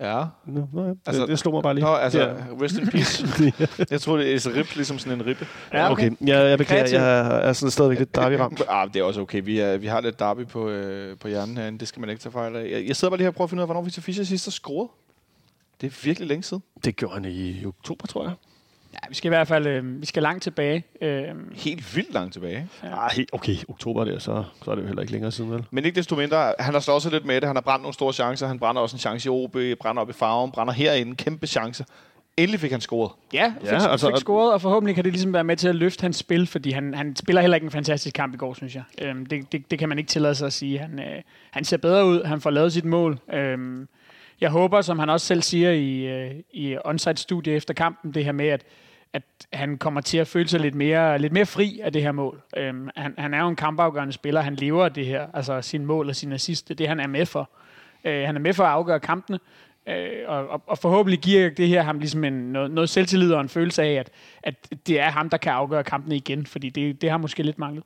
Ja. Nå, nå, ja. Altså, det, det slår mig bare lige. Nå, altså, ja. rest in peace. jeg tror, det er rip, ligesom sådan en ribbe. Ja, okay. okay. Jeg, jeg beklager, jeg er sådan stadigvæk lidt derby-ramt. ah, det er også okay. Vi, er, vi har lidt derby på, øh, på hjernen herinde. Det skal man ikke tage fejl af. Jeg, jeg sidder bare lige her og prøver at finde ud af, hvornår Victor Fischer sidst har scoret. Det er virkelig længe siden. Det gjorde han i oktober, tror jeg. Ja, vi skal i hvert fald øh, vi skal langt tilbage. Øh, Helt vildt langt tilbage. Ja. Ah, okay, oktober der, så, så er det jo heller ikke længere siden, vel? Men ikke desto mindre, han har slået sig lidt med det. Han har brændt nogle store chancer. Han brænder også en chance i OB, brænder op i farven, brænder herinde. Kæmpe chance. Endelig fik han scoret. Ja, fik, ja altså, fik scoret, og forhåbentlig kan det ligesom være med til at løfte hans spil, fordi han, han spiller heller ikke en fantastisk kamp i går, synes jeg. Øhm, det, det, det kan man ikke tillade sig at sige. Han, øh, han ser bedre ud, han får lavet sit mål. Øhm, jeg håber, som han også selv siger i, øh, i onsite-studie efter kampen, det her med, at at han kommer til at føle sig lidt mere, lidt mere fri af det her mål. Øhm, han, han er jo en kampafgørende spiller, han lever det her, altså sin mål og sin assist, det er det, han er med for. Øh, han er med for at afgøre kampene, øh, og, og, og forhåbentlig giver det her ham ligesom en, noget, noget selvtillid og en følelse af, at, at det er ham, der kan afgøre kampene igen, fordi det, det har måske lidt manglet.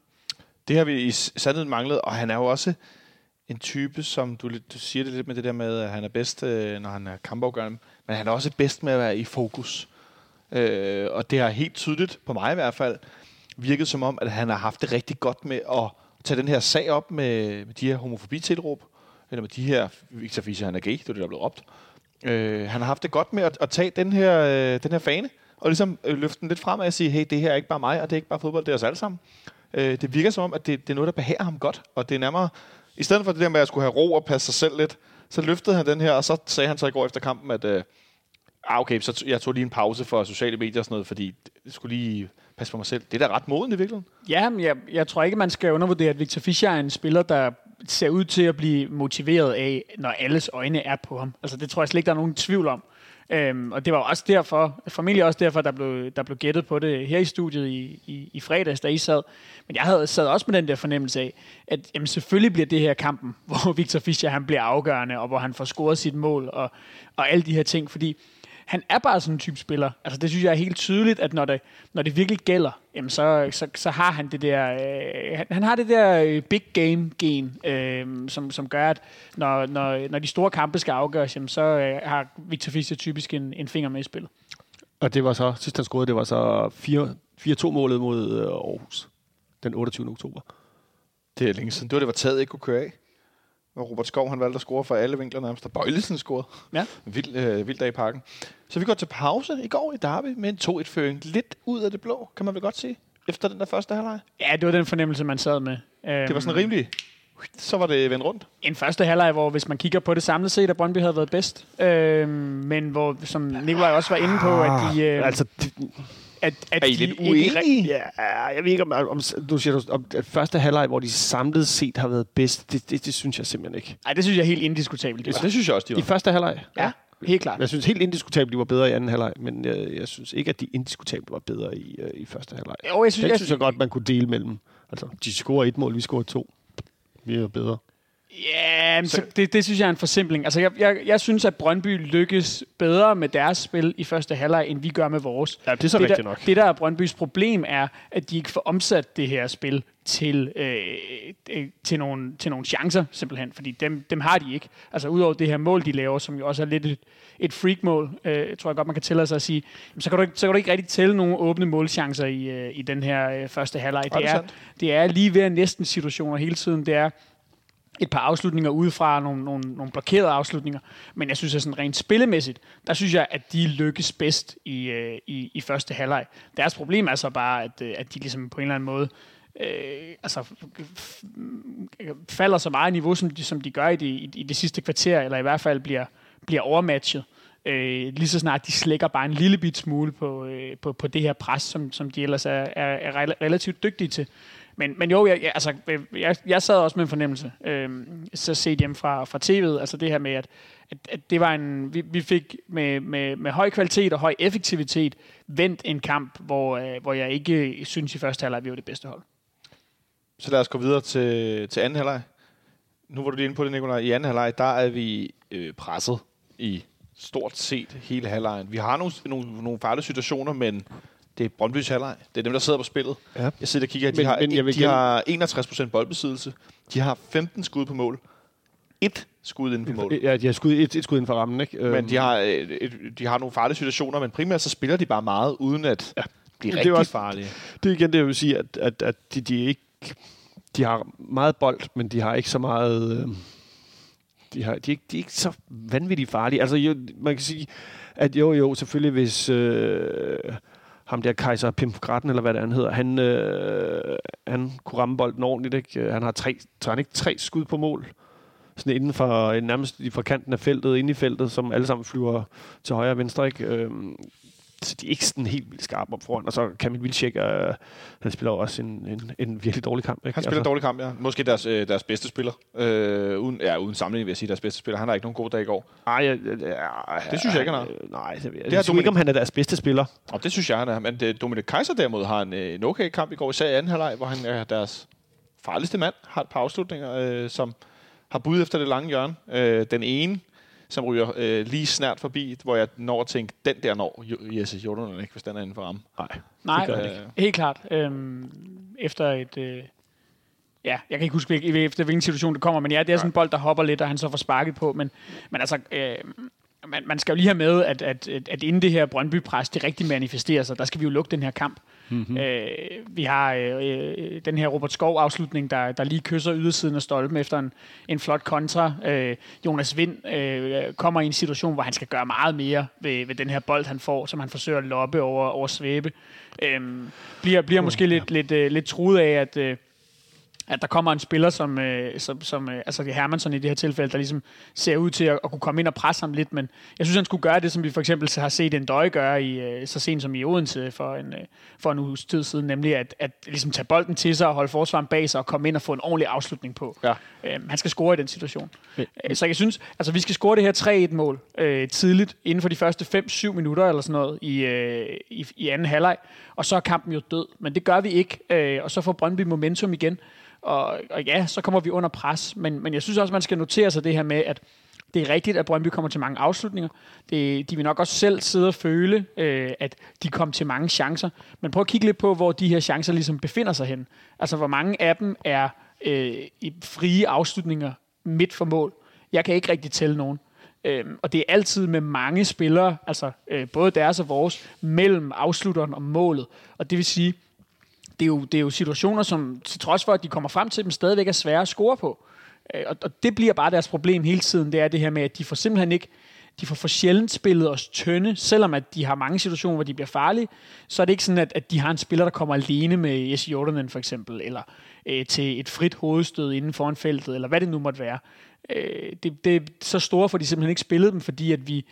Det har vi i sandheden manglet, og han er jo også en type, som du, du siger det lidt med det der med, at han er bedst, øh, når han er kampafgørende, men han er også bedst med at være i fokus. Øh, og det har helt tydeligt, på mig i hvert fald, virket som om, at han har haft det rigtig godt med at tage den her sag op med, med de her homofobitilråb, eller med de her, Victor Fischer, han er gay, det er det, der blev råbt. Øh, han har haft det godt med at, at tage den her, øh, den her fane, og ligesom øh, løfte den lidt frem og sige, hey, det her er ikke bare mig, og det er ikke bare fodbold, det er os alle sammen. Øh, det virker som om, at det, det er noget, der behager ham godt, og det er nærmere, i stedet for det der med at skulle have ro og passe sig selv lidt, så løftede han den her, og så sagde han så i går efter kampen, at øh, ah, okay, så jeg tog lige en pause for sociale medier og sådan noget, fordi jeg skulle lige passe på mig selv. Det er da ret moden i virkeligheden. Ja, men jeg, jeg tror ikke, man skal undervurdere, at Victor Fischer er en spiller, der ser ud til at blive motiveret af, når alles øjne er på ham. Altså det tror jeg slet ikke, der er nogen tvivl om. Øhm, og det var også derfor, formentlig også derfor, der blev, der blev gættet på det her i studiet i, i, i fredags, da I sad. Men jeg havde sad også med den der fornemmelse af, at jamen, selvfølgelig bliver det her kampen, hvor Victor Fischer han bliver afgørende, og hvor han får scoret sit mål, og, og alle de her ting, fordi han er bare sådan en type spiller. Altså det synes jeg er helt tydeligt, at når det, når det virkelig gælder, jamen så, så, så har han det der, øh, han, han har det der øh, big game gen, øh, som, som gør, at når, når, når de store kampe skal afgøres, jamen så øh, har Victor Fischer typisk en, en finger med i spillet. Og det var så, sidst han scorede, det var så 4-2-målet mod øh, Aarhus den 28. oktober. Det er længe siden. Det var det, var taget ikke kunne køre af. Og Robert Skov, han valgte at score for alle vinkler nærmest. Og Bøjlesen scorede. Ja. Vild, øh, vild dag i parken. Så vi går til pause i går i Derby med en 2-1-føring. Lidt ud af det blå, kan man vel godt sige. Efter den der første halvleg. Ja, det var den fornemmelse, man sad med. Det var sådan rimelig... Så var det vendt rundt. En første halvleg, hvor hvis man kigger på det samlet set, at Brøndby havde været bedst. Øh, men hvor, som Nikolaj også var inde på, at de... Øh, Altså, det, at, at Er I de lidt ikke uenige? ja, jeg ved ikke, om, om du siger, om at første halvleg, hvor de samlet set har været bedst, det, det, det synes jeg simpelthen ikke. Nej, det synes jeg er helt indiskutabelt. de Så var. det synes jeg også, de I var. første halvleg? Ja, helt klart. Jeg synes helt indiskutabelt, de var bedre i anden halvleg, men jeg, jeg synes ikke, at de indiskutabelt var bedre i, uh, i første halvleg. Jo, jeg synes, Den jeg, synes jeg godt, man kunne dele mellem. Altså, de scorer et mål, vi scorer to. Vi er bedre. Ja, men så, det, det synes jeg er en forsimpling. Altså, jeg, jeg, jeg synes, at Brøndby lykkes bedre med deres spil i første halvleg, end vi gør med vores. Ja, det er så det, rigtigt der, nok. Det, der er Brøndbys problem, er, at de ikke får omsat det her spil til, øh, øh, til, nogle, til nogle chancer, simpelthen. Fordi dem, dem har de ikke. Altså, udover det her mål, de laver, som jo også er lidt et, et freak-mål, øh, tror jeg godt, man kan tillade sig at sige, jamen, så, kan du ikke, så kan du ikke rigtig tælle nogle åbne målchancer i, øh, i den her øh, første halvleg. Det er, det er lige ved næsten situationer hele tiden. Det er et par afslutninger udefra, nogle, nogle, nogle blokerede afslutninger. Men jeg synes, at sådan rent spillemæssigt, der synes jeg, at de lykkes bedst i, øh, i, i første halvleg. Deres problem er så bare, at, øh, at de ligesom på en eller anden måde øh, altså, f- falder så meget i niveau, som de, som de gør i det, i, i det sidste kvarter, eller i hvert fald bliver, bliver overmatchet. Øh, lige så snart de slækker bare en lille bit smule på, øh, på, på det her pres, som, som de ellers er, er, er relativt dygtige til. Men, men jo, jeg, jeg, altså, øh, jeg, jeg sad også med en fornemmelse, øh, så set hjem fra, fra tv'et, altså det her med, at, at, at det var en, vi, vi fik med, med, med høj kvalitet og høj effektivitet vendt en kamp, hvor, øh, hvor jeg ikke synes i første halvleg, vi var det bedste hold. Så lad os gå videre til, til anden halvleg. Nu var du lige inde på det, Nicolaj. I anden halvleg, der er vi øh, presset i stort set hele halvlejen. Vi har nogle, nogle, nogle farlige situationer, men det er Brøndby's halvleg. Det er dem, der sidder på spillet. Ja. Jeg sidder og kigger, de, Men- har, men jeg de gerne- har 61% boldbesiddelse. De har 15 skud på mål. Et skud inden for mål. Ja, de har skud, et, et skud inden for rammen, ikke? Øhm, Men de har, øh, et, de har nogle farlige situationer, men primært så spiller de bare meget, uden at ja. blive Det er rigtig også- farlige. Det er igen det, jeg vil sige, at, at, at de, de ikke... De har meget bold, men de har ikke så meget... Øh, de, har, de, er ikke, de er ikke så vanvittigt farlige. Altså, jo, man kan sige, at jo, jo, selvfølgelig hvis... Øh, ham der Kaiser Pimfgratten, eller hvad det han hedder, han, øh, han kunne ramme bolden ordentligt. Ikke? Øh, han har tre, så han ikke tre skud på mål. Sådan inden for, øh, nærmest fra kanten af feltet, inde i feltet, som alle sammen flyver til højre og venstre. Ikke? Øhm, så de er ikke sådan helt vildt skarpe op foran. Og så Kamil Vilcek, øh, han spiller også en, en, en virkelig dårlig kamp. Ikke? Han spiller en dårlig kamp, ja. Måske deres, øh, deres bedste spiller. Øh, uden, ja, uden sammenligning vil jeg sige, deres bedste spiller. Han har ikke nogen god dag i går. Nej, jeg, jeg, jeg, Det synes jeg ikke, han har. øh, Nej, det, jeg, har jeg, Dominik- ikke, om han er deres bedste spiller. Og det synes jeg, han er. Men det, Dominik Kaiser derimod har en, øh, en okay kamp i går, især i anden halvleg, hvor han er deres farligste mand. Har et par afslutninger, øh, som har bud efter det lange hjørne. Øh, den ene, som ryger øh, lige snært forbi, hvor jeg når at tænke, den der når Jesse Jordan ikke, hvis den er inden for ramme. Nej. Nej, gør han øh, ikke. helt klart. Øhm, efter et... Øh, ja, jeg kan ikke huske, efter hvilken situation det kommer, men ja, det er sådan en bold, der hopper lidt, og han så får sparket på. Men, men altså, øh, man, man skal jo lige have med, at, at, at, at inden det her Brøndby-pres, det rigtig manifesterer sig, der skal vi jo lukke den her kamp. Mm-hmm. Øh, vi har øh, øh, den her Robert Skov-afslutning, der, der lige kysser ydersiden af stolpen efter en, en flot kontra. Øh, Jonas Vind øh, kommer i en situation, hvor han skal gøre meget mere ved, ved den her bold, han får, som han forsøger at loppe over, over svæbe. Øh, bliver bliver måske lidt, lidt, øh, lidt truet af, at, øh, at der kommer en spiller, som, øh, som, som øh, altså det er Hermansson i det her tilfælde, der ligesom ser ud til at, at kunne komme ind og presse ham lidt, men jeg synes, han skulle gøre det, som vi for eksempel har set en døje gøre i, øh, så sent som i Odense for en, øh, for en uges tid siden, nemlig at, at ligesom tage bolden til sig og holde forsvaren bag sig og komme ind og få en ordentlig afslutning på. Ja. Øh, han skal score i den situation. Øh, så jeg synes, altså vi skal score det her 3-1-mål øh, tidligt, inden for de første 5-7 minutter eller sådan noget i, øh, i, i anden halvleg, og så er kampen jo død. Men det gør vi ikke, øh, og så får Brøndby momentum igen. Og, og ja, så kommer vi under pres. Men, men jeg synes også, man skal notere sig det her med, at det er rigtigt, at Brøndby kommer til mange afslutninger. Det, de vil nok også selv sidde og føle, øh, at de kom til mange chancer. Men prøv at kigge lidt på, hvor de her chancer ligesom befinder sig hen. Altså, hvor mange af dem er øh, i frie afslutninger midt for mål. Jeg kan ikke rigtig tælle nogen. Øhm, og det er altid med mange spillere, altså øh, både deres og vores, mellem afslutteren og målet. Og det vil sige, det er, jo, det er jo situationer, som til trods for, at de kommer frem til dem, stadigvæk er svære at score på. Øh, og, og det bliver bare deres problem hele tiden, det er det her med, at de får simpelthen ikke, de får for sjældent spillet os tynde, selvom at de har mange situationer, hvor de bliver farlige, så er det ikke sådan, at, at de har en spiller, der kommer alene med Jesse Jordanen for eksempel, eller øh, til et frit hovedstød inden foran feltet, eller hvad det nu måtte være. Øh, det, det er så store, for de simpelthen ikke spillet dem, fordi at vi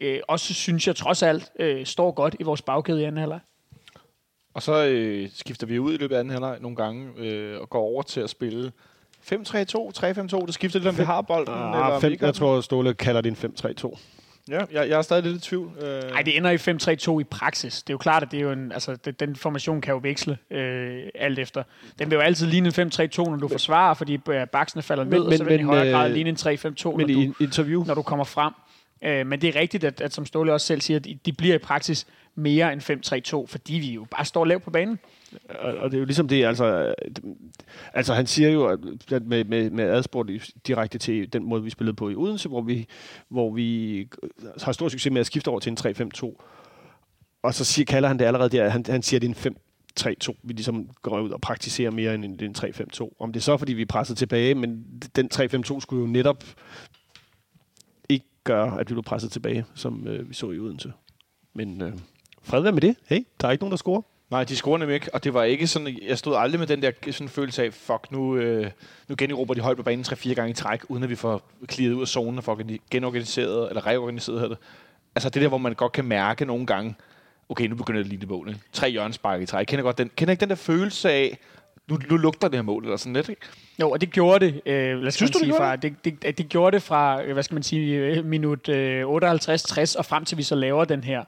øh, også synes jeg trods alt øh, står godt i vores bagkæde i anden halvleg. Og så øh, skifter vi ud i løbet af anden halvleg nogle gange øh, og går over til at spille 5-3-2, 3-5-2. Det skifter lidt, om vi har bolden. Ah, eller om fem, vi ikke har jeg tror, Ståle kalder det en 5-3-2. Ja, jeg, jeg er stadig lidt i tvivl. Øh, Nej, det ender i 5-3-2 i praksis. Det er jo klart, at det er jo en, altså, det, den formation kan jo veksle øh, alt efter. Den vil jo altid ligne en 5-3-2, når du forsvarer, fordi øh, baksene falder Men- ned, og så men- vil den i men, højere grad øh, ligne en 3-5-2, når Men du, i interview, når du kommer frem. Øh, men det er rigtigt, at, at som Ståle også selv siger, at de, de bliver i praksis mere end 5-3-2, fordi vi jo bare står lavt på banen. og, og det er jo ligesom det, altså, altså han siger jo, at med, med, med adspurgt direkte til den måde, vi spillede på i Odense, hvor vi, hvor vi har stor succes med at skifte over til en 3-5-2. Og så siger, kalder han det allerede der, han, han siger, at det er en 5-3-2. Vi ligesom går ud og praktiserer mere end en, en 3-5-2. Om det er så, fordi vi er presset tilbage, men den 3-5-2 skulle jo netop gøre, at vi blev presset tilbage, som øh, vi så i Odense. Men øh, fred være med det. Hey, der er ikke nogen, der scorer. Nej, de scorer nemlig ikke, og det var ikke sådan, jeg stod aldrig med den der sådan følelse af, fuck, nu, øh, nu generober de højt på banen 3-4 gange i træk, uden at vi får klidet ud af zonen og får genorganiseret, eller reorganiseret hedder det. Altså det der, hvor man godt kan mærke nogle gange, okay, nu begynder det lige det mål. ikke? Tre hjørnespark i træk. Kender, godt den, kender ikke den der følelse af, nu, nu lugter det her mål, eller sådan lidt, ikke? Jo, og det gjorde det, øh, lad os Synes du, det sige, gjorde fra, det, det, det, det gjorde det fra, øh, hvad skal man sige, øh, minut øh, 58-60 og frem til vi så laver den her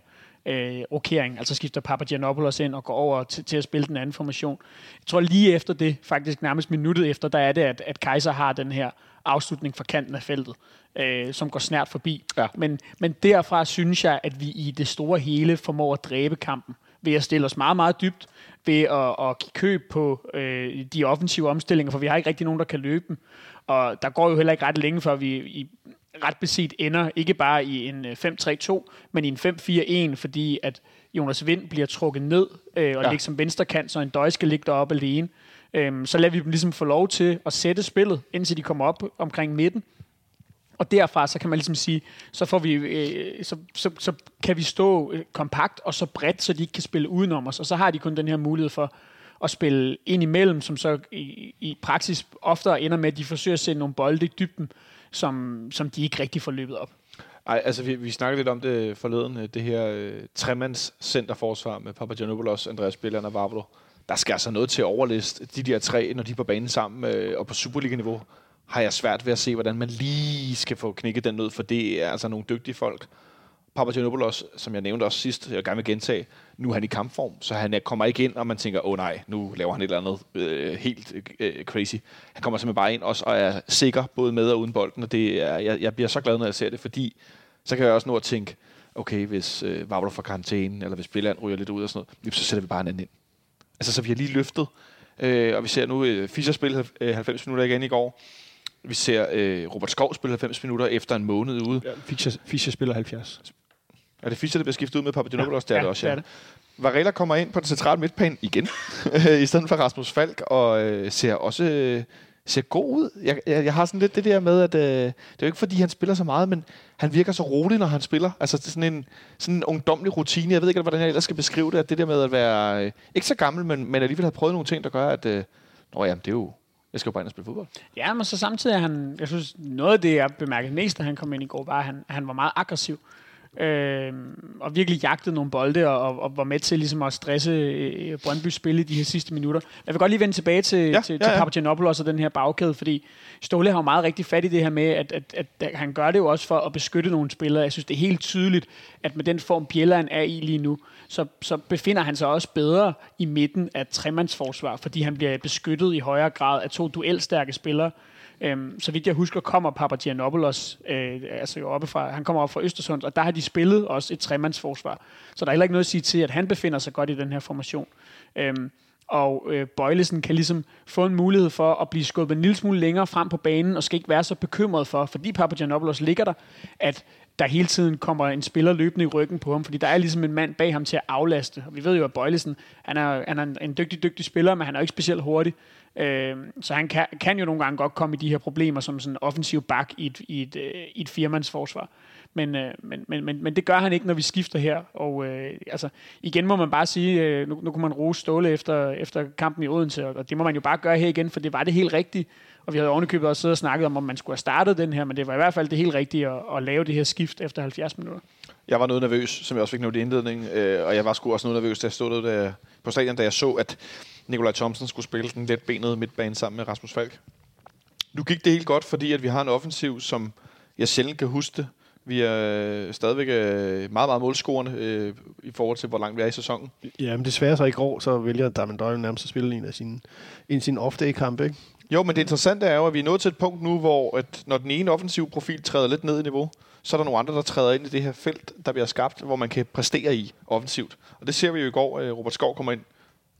øh, rokering, altså skifter Papagiannopoulos ind og går over til, til at spille den anden formation. Jeg tror lige efter det, faktisk nærmest minuttet efter, der er det, at, at Kaiser har den her afslutning fra kanten af feltet, øh, som går snært forbi. Ja. Men, men derfra synes jeg, at vi i det store hele formår at dræbe kampen ved at stille os meget, meget dybt, ved at, at give køb på øh, de offensive omstillinger, for vi har ikke rigtig nogen, der kan løbe dem. Og der går jo heller ikke ret længe, før vi i ret beset ender ikke bare i en øh, 5-3-2, men i en 5-4-1, fordi at Jonas Vind bliver trukket ned øh, og Ja. ligger som venstre kant, så en døj skal ligge deroppe alene. Øhm, så lader vi dem ligesom få lov til at sætte spillet, indtil de kommer op omkring midten. Og derfra, så kan man ligesom sige, så, får vi, øh, så, så, så kan vi stå øh, kompakt og så bredt, så de ikke kan spille udenom os. Og så har de kun den her mulighed for at spille ind imellem, som så i, i praksis oftere ender med, at de forsøger at sende nogle bolde i dybden, som, som de ikke rigtig får løbet op. Ej, altså vi, vi snakkede lidt om det forleden, øh, det her øh, tremands centerforsvar med Papagiannopoulos, Andreas Billand og Vavlo. Der skal altså noget til at overliste de der tre, når de er på banen sammen øh, og på Superliga-niveau. Har jeg svært ved at se, hvordan man lige skal få knækket den nød, for det er altså nogle dygtige folk. Papagenopoulos, som jeg nævnte også sidst, jeg gerne vil gentage, nu er han i kampform, så han kommer ikke ind, og man tænker, åh oh, nej, nu laver han et eller andet øh, helt øh, crazy. Han kommer simpelthen bare ind også, og er sikker både med og uden bolden, og det er, jeg, jeg bliver så glad, når jeg ser det, fordi så kan jeg også nå at tænke, okay, hvis øh, Vavlo får karantæne, eller hvis Billand ryger lidt ud og sådan noget, så sætter vi bare en anden ind. Altså, så vi har lige løftet, øh, og vi ser nu øh, Fischer spille øh, 90 minutter igen i går. Vi ser øh, Robert Skov spille 90 minutter efter en måned ude. Ja, Fischer, Fischer spiller 70. Er det Fischer, der bliver skiftet ud med Papagiannopoulos? Ja, det er ja, det også, det ja. er det. Varela kommer ind på den centrale midtbane igen, i stedet for Rasmus Falk, og øh, ser også øh, ser god ud. Jeg, jeg, jeg har sådan lidt det der med, at øh, det er jo ikke fordi, han spiller så meget, men han virker så rolig, når han spiller. Altså det er sådan en, sådan en ungdomlig rutine. Jeg ved ikke, hvordan jeg ellers skal beskrive det, at det der med at være, øh, ikke så gammel, men, men alligevel have prøvet nogle ting, der gør, at øh, nå, jamen, det er jo jeg skal jo bare ind og spille fodbold. Ja, men så samtidig er han, jeg synes, noget af det, jeg bemærkede mest, da han kom ind i går, var, at han, han var meget aggressiv. Øh, og virkelig jagtede nogle bolde, og, og, og var med til ligesom at stresse øh, Brøndby spil i de her sidste minutter. Jeg vil godt lige vende tilbage til, Ja, til, ja, til ja. Papagiannopoulos og den her bagkæde, fordi Ståle har jo meget rigtig fat i det her med, at, at, at, at han gør det jo også for at beskytte nogle spillere. Jeg synes, det er helt tydeligt, at med den form, Bjelland er i lige nu, så, så befinder han sig også bedre i midten af tremandsforsvar, fordi han bliver beskyttet i højere grad af to duelstærke spillere. Øhm, så vidt jeg husker, kommer Papagiannopoulos øh, altså jo oppe fra, han kommer op fra Østersund, og der har de spillet også et tremandsforsvar. Så der er heller ikke noget at sige til, at han befinder sig godt i den her formation. Øhm, og øh, Bøjlesen kan ligesom få en mulighed for at blive skubbet en lille smule længere frem på banen, og skal ikke være så bekymret for, fordi Papagiannopoulos ligger der, at der hele tiden kommer en spiller løbende i ryggen på ham, fordi der er ligesom en mand bag ham til at aflaste. Og vi ved jo, at Bøjlesen, han er, han er en, en dygtig, dygtig spiller, men han er ikke specielt hurtig. Øh, så han kan, kan jo nogle gange godt komme i de her problemer som sådan en offensiv bak i et, i et, øh, i et firmandsforsvar. Men, øh, men, men, men, men det gør han ikke, når vi skifter her. Og øh, altså, igen må man bare sige, øh, nu, nu kunne man rose Ståle efter, efter kampen i Odense, og det må man jo bare gøre her igen, for det var det helt rigtige. Og vi havde ovenikøbet også siddet og snakket om, om man skulle have startet den her, men det var i hvert fald det helt rigtige at, at lave det her skift efter 70 minutter. Jeg var noget nervøs, som jeg også fik nævnt i indledningen, øh, og jeg var sgu også noget nervøs, da jeg stod der på stadion, da jeg så, at Nikolaj Thomsen skulle spille den let benede midtbane sammen med Rasmus Falk. Nu gik det helt godt, fordi at vi har en offensiv, som jeg sjældent kan huske det. Vi er stadigvæk øh, meget, meget målscorende øh, i forhold til, hvor langt vi er i sæsonen. Ja, men desværre så i går, så vælger Damien Døje nærmest at spille en af sine, en af sine off-day-kampe, ikke? Jo, men det interessante er jo, at vi er nået til et punkt nu, hvor at når den ene offensiv profil træder lidt ned i niveau, så er der nogle andre, der træder ind i det her felt, der bliver skabt, hvor man kan præstere i offensivt. Og det ser vi jo i går. Robert Skov kommer ind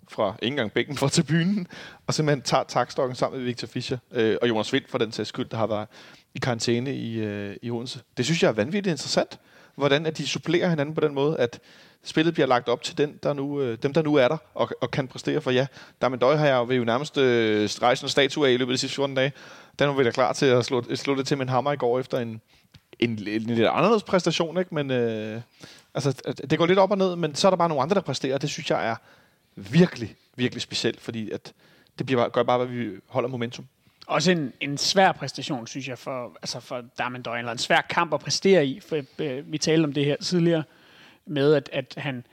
fra ikke engang bækken fra tribunen, og simpelthen tager takstokken sammen med Victor Fischer øh, og Jonas Vind for den sags skyld, der har været i karantæne i, øh, i Odense. Det synes jeg er vanvittigt interessant, hvordan at de supplerer hinanden på den måde, at spillet bliver lagt op til den, der nu, øh, dem, der nu er der og, og kan præstere. For ja, Damien Døj har jeg jo, vil jo nærmest øh, rejse en statue af i løbet af de sidste 14 dage. Den var vi da klar til at slå, slå det til med en hammer i går efter en, en, en, en lidt anderledes præstation. Ikke? Men, øh, altså, det går lidt op og ned, men så er der bare nogle andre, der præsterer. Det synes jeg er virkelig, virkelig specielt, fordi at det bliver, bare- gør bare, at vi holder momentum. Også en, en svær præstation, synes jeg, for, altså for Darman Døjen, eller en svær kamp at præstere i. For, øh, vi talte om det her tidligere, med at, at han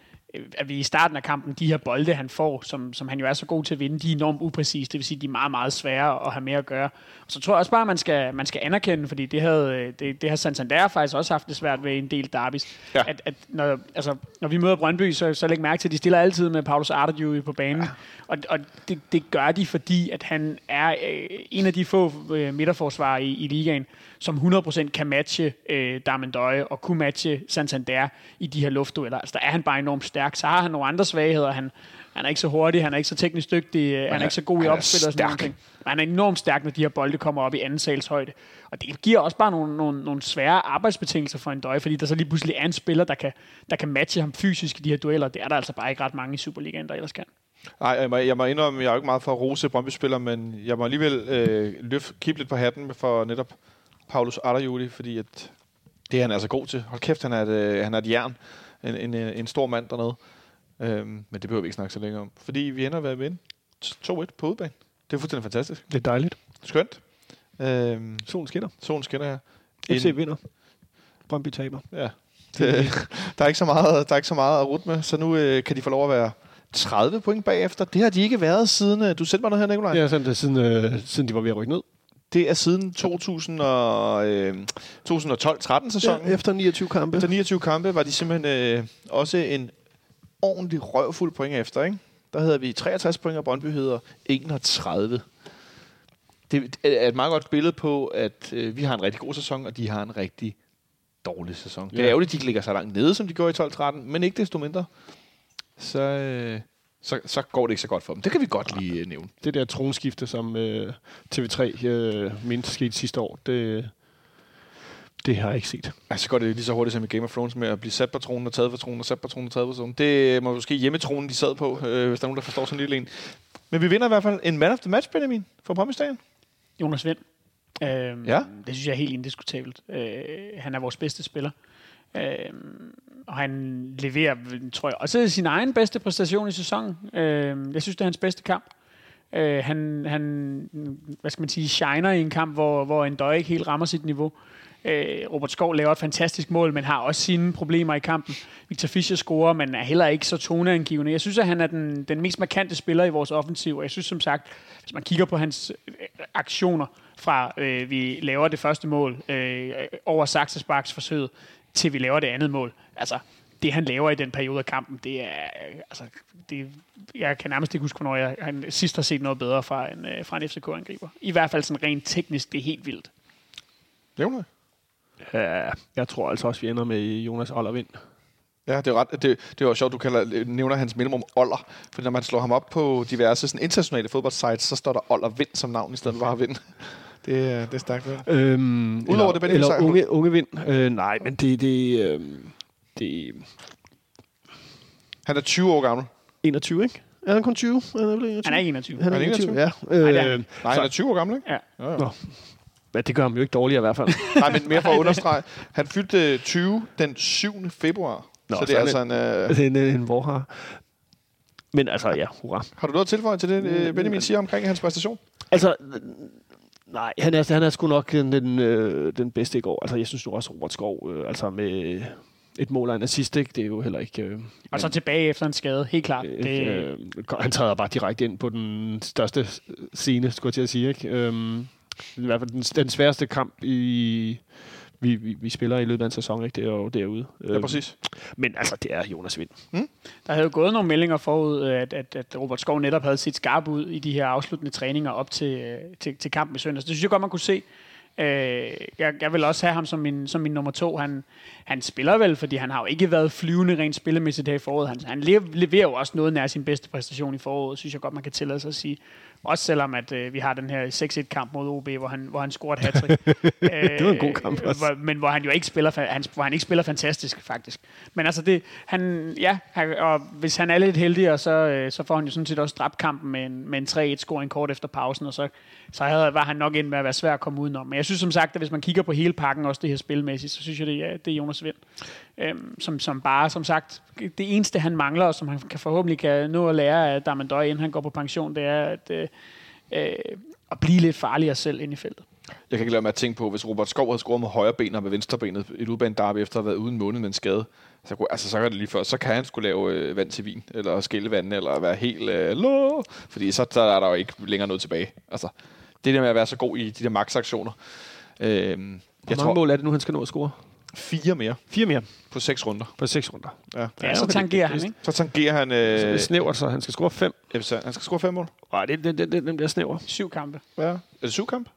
at vi i starten af kampen, de her bolde, han får, som, som han jo er så god til at vinde, de er enormt upræcise. Det vil sige, de er meget, meget svære at have med at gøre. Og så tror jeg også bare, at man skal, man skal anerkende, fordi det, havde, øh, det, det har Santander faktisk også haft det svært ved en del derbis. Ja. At, at når, altså, når vi møder Brøndby, så, så læg mærke til, at de stiller altid med Paulus Arderjuy på banen. Ja. Og, og det, det gør de, fordi at han er øh, en af de få øh, midterforsvarer i, i ligaen, som 100% kan matche øh, Darmendøje og kunne matche Santander i de her luftdueller. Altså, der er han bare enormt stærk. Så har han nogle andre svagheder. Han, han er ikke så hurtig, han er ikke så teknisk dygtig, øh, han er er- ikke så god i han opspil og sådan ting. Men han er enormt stærk, når de her bolde kommer op i anden sals højde. Og det giver også bare nogle, nogle, nogle svære arbejdsbetingelser for en døje, fordi der så lige pludselig er en spiller, der kan, der kan matche ham fysisk i de her dueller. Det er der altså bare ikke ret mange i Superligaen, der ellers kan. Nej, jeg må, jeg må indrømme, jeg er jo ikke meget for at rose Brøndby-spillere, men jeg må alligevel øh, løft, kigge lidt på hatten for netop Paulus Arderjuli, fordi at det er han altså god til. Hold kæft, han er et, øh, han er et jern. En, en, en, en stor mand dernede. Øhm, men det behøver vi ikke snakke så længe om. Fordi vi ender ved at vinde 2-1 på udebane. Det er fuldstændig fantastisk. Det er dejligt. Skønt. Øhm, Solen skinner. solen skinner her. FC vinder. Brøndby taber. Ja. Det, der, er ikke så meget, der er ikke så meget at rute med, så nu øh, kan de få lov at være 30 point bagefter. Det har de ikke været siden... Øh, du sendte mig noget her, Nikolaj. Ja, det, siden, øh, siden de var ved at rykke ned. Det er siden 2000 og, øh, 2012-13 sæsonen. Ja, efter 29 kampe. Efter 29 kampe var de simpelthen øh, også en ordentlig røvfuld point efter. Ikke? Der havde vi 63 point, og Brøndby hedder 31. Det er et meget godt billede på, at øh, vi har en rigtig god sæson, og de har en rigtig dårlig sæson. Det er Ja. ærgerligt, at de ligger så langt nede, som de gjorde i 12-13, men ikke desto mindre. Så, øh, så, så går det ikke så godt for dem. Det kan vi godt lige øh, nævne. Det der tronskifte, som øh, TV3 øh, mente skete sidste år, det, det har jeg ikke set. Altså, så går det lige så hurtigt som i Game of Thrones med at blive sat på tronen og taget på tronen og sat på tronen og taget på tronen. Det må måske hjemmetronen, de sad på, øh, hvis der er nogen, der forstår sådan en lille en. Men vi vinder i hvert fald en man of the match, Benjamin, fra Stadion. Jonas Vind. Øhm, Ja. Det synes jeg er helt indiskutabelt. Øh, han er vores bedste spiller. Øhm, og han leverer, tror jeg, også sin egen bedste præstation i sæsonen. Øh, jeg synes, det er hans bedste kamp. Øh, han, han, hvad skal man sige, shiner i en kamp, hvor, hvor en døj ikke helt rammer sit niveau. Øh, Robert Skov laver et fantastisk mål, men har også sine problemer i kampen. Victor Fischer scorer, men er heller ikke så toneangivende. Jeg synes, at han er den, den mest markante spiller i vores offensiv, og jeg synes som sagt, hvis man kigger på hans øh, aktioner fra øh, vi laver det første mål øh, over Saxe forsøg, forsøget, til vi laver det andet mål. Altså, det han laver i den periode af kampen, det er, øh, altså, det, jeg kan nærmest ikke huske, hvornår jeg han sidst har set noget bedre fra en, øh, fra en FCK-angriber. I hvert fald sådan rent teknisk, det er helt vildt. Nævner Ja, jeg tror altså også, vi ender med Jonas Ollervind. Ja, det er ret. Det, det var sjovt, du kalder, nævner hans mellemrum Oller. For når man slår ham op på diverse sådan, internationale fodboldsites, så står der Oller Vind som navn, i stedet for bare Vind. Det, er- det er stærkt. Øhm, Udover eller, det, Benjamin eller unge, unge vind. Øh, nej, men det, det, øh, det er Han er 20 år gammel. 21, ikke? Er han kun 20? Er han, vel 21? Han er 21. Han er Er han 21, 21? ja. Øh, Nej, er han. Nej, han er 20 år gammel, ikke? Ja. Ja, ja. Nå. Men det gør ham jo ikke dårligere i hvert fald. Nej, men mere for at understrege. Han fyldte 20 den 7. februar. Nå, så det er så altså en... Øh, det er en, en vorhar. Men altså, ja, hurra. har du noget at tilføje til det, øh, Benjamin siger omkring hans præstation? Altså, nej, han er, han er sgu nok den, den, øh, den bedste i går. Altså, jeg synes nu også, Robert Skov, øh, altså med et mål og en assist, ikke? det er jo heller ikke... Øh, Og så tilbage efter en skade, helt klart. øh, Det, øh, han træder bare direkte ind på den største scene, skulle jeg til at sige. Ikke? Øhm, I hvert fald den, den sværeste kamp, i, vi, vi, vi spiller i løbet af en sæson, ikke? det er jo derude. Ja, præcis. Men altså, det er Jonas Vind. Der havde jo gået nogle meldinger forud, øh, at, at, at Robert Skov netop havde set skarp ud i de her afsluttende træninger op til, øh, til, til kampen i søndags. Det synes jeg godt, man kunne se. Øh, jeg, jeg vil også have ham som min, som min nummer to. Han, han spiller vel, fordi han har jo ikke været flyvende rent spillemæssigt her i foråret. Han, han lever, leverer jo også noget nær sin bedste præstation i foråret, synes jeg godt, man kan tillade sig at sige. Også selvom at, øh, vi har den her 6-1-kamp mod OB, hvor han, hvor han scorer et hat Det var en god kamp også. Hvor, men hvor han jo ikke spiller, han, hvor han ikke spiller fantastisk, faktisk. Men altså, det, han, ja, han, og hvis han er lidt heldig, så, øh, så får han jo sådan set også dræbt kampen med en, med en 3-1-scoring kort efter pausen, og så, så havde, var han nok ind med at være svær at komme udenom. Men jeg synes som sagt, at hvis man kigger på hele pakken, også det her spilmæssigt, så synes jeg, det er, det er Jonas Vind. Øhm, som, som bare, som sagt, det eneste han mangler, og som han kan forhåbentlig kan nå at lære af Damendøj, inden han går på pension, det er at, øh, øh, at blive lidt farligere selv ind i feltet. Jeg kan ikke lade mig at tænke på, hvis Robert Skov havde scoret med højre ben og med venstre benet i et udbanen derby efter at have været uden måned med en skade, så, kunne, altså, så kan det lige før, så kan han skulle lave øh, vand til vin, eller skille vand, eller være helt øh, lå, fordi så der er der jo ikke længere noget tilbage. Altså, det der med at være så god i de der max-aktioner. Øh, Hvor jeg mange tror, mål er det nu, han skal nå at score? Fire mere Fire mere på seks runder. på seks runder. Ja. Ja, så tangerer han, ikke? Så tangerer han... Øh, det er Øh, snævert, så han skal score fem. FC. han skal score fem mål. Nej, det, det, det, det, den bliver snæver. Syv kampe. Ja. Er det syv kamp?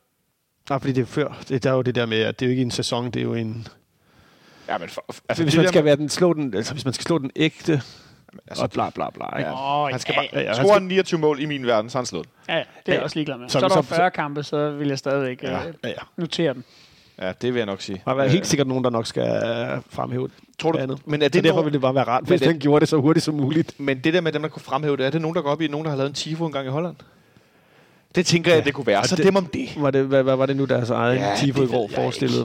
Nej, fordi det er før. Det, der er jo det der med, at det er jo ikke en sæson, det er jo en... Ja, men for, Altså, hvis det man skal med- være den, slå den, altså, hvis man skal slå den ægte, altså, og bla bla bla, ikke? Ja. Åh, han skal ja, bare, ja, ja, han 29 mål i min verden, så han slået. Ja, ja, det er jeg Ja. også ligeglad med. Så- Så, så er der så- 40 kampe, så vil jeg stadigvæk Ja. ja. øh, Ja, ja. notere dem. Ja, det vil jeg nok sige. Der er helt sikkert nogen, der nok skal øh, fremhæve Tror du, det andet. men er Så det derfor nogen- ville det bare være rart, hvis det- han gjorde det så hurtigt som muligt. Men det der med dem, der kunne fremhæve det, er det nogen, der går op i, nogen, der har lavet en tifo engang i Holland? Det tænker jeg, det kunne være. Og Så det- dem om det. Var det, hvad, hvad var det nu, deres egen Ja, ja, tifo i går ikke.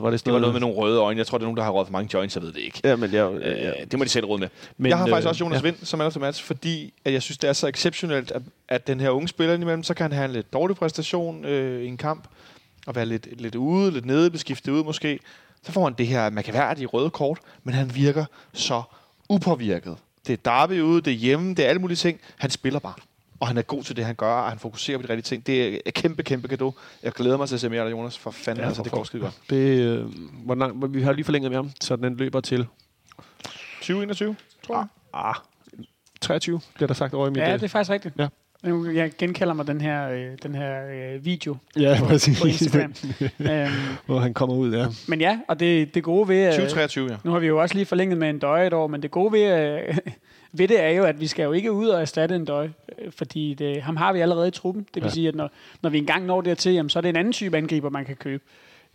Var det, Det var noget med nogle røde øjne. Jeg tror, det er nogen, der har røget for mange joints. Jeg ved det ikke. Ja, men jeg, Øh, ja. det må de selv råde med. Men, jeg har faktisk øh, også Jonas ja. Vind som man match, fordi at jeg synes, det er så exceptionelt, at, at den her unge spiller indimellem, så kan han have en lidt dårlig præstation øh, i en kamp, og være lidt, lidt ude, lidt nede, beskiftet ud måske. Så får han det her mærkværdige røde kort, men han virker så upåvirket. Det er derby ude, det er hjemme, det er alle mulige ting. Han spiller bare. Og han er god til det, han gør, og han fokuserer på de rigtige ting. Det er et kæmpe, kæmpe gave. Jeg glæder mig til at se mere af Jonas. For fanden, ja, altså, det går skide godt. Det, øh, hvor lang, vi har lige forlænget med ham, så den løber til 2021, tror jeg. ah, 23, bliver der sagt over i mit... Ja, det er faktisk rigtigt. Ja. Nu, Jeg genkalder mig den her, øh, den her øh, video ja, præcis. på Instagram. øhm, Hvor han kommer ud, ja. men ja, og det, det gode ved... øh, 2023, ja. Nu har vi jo også lige forlænget med en døje et år, men det gode ved, øh, ved det er jo, at vi skal jo ikke ud og erstatte en døje, øh, fordi det, ham har vi allerede i truppen. Det vil Ja. sige, at når, når vi engang når dertil, jamen, så er det en anden type angriber, man kan købe.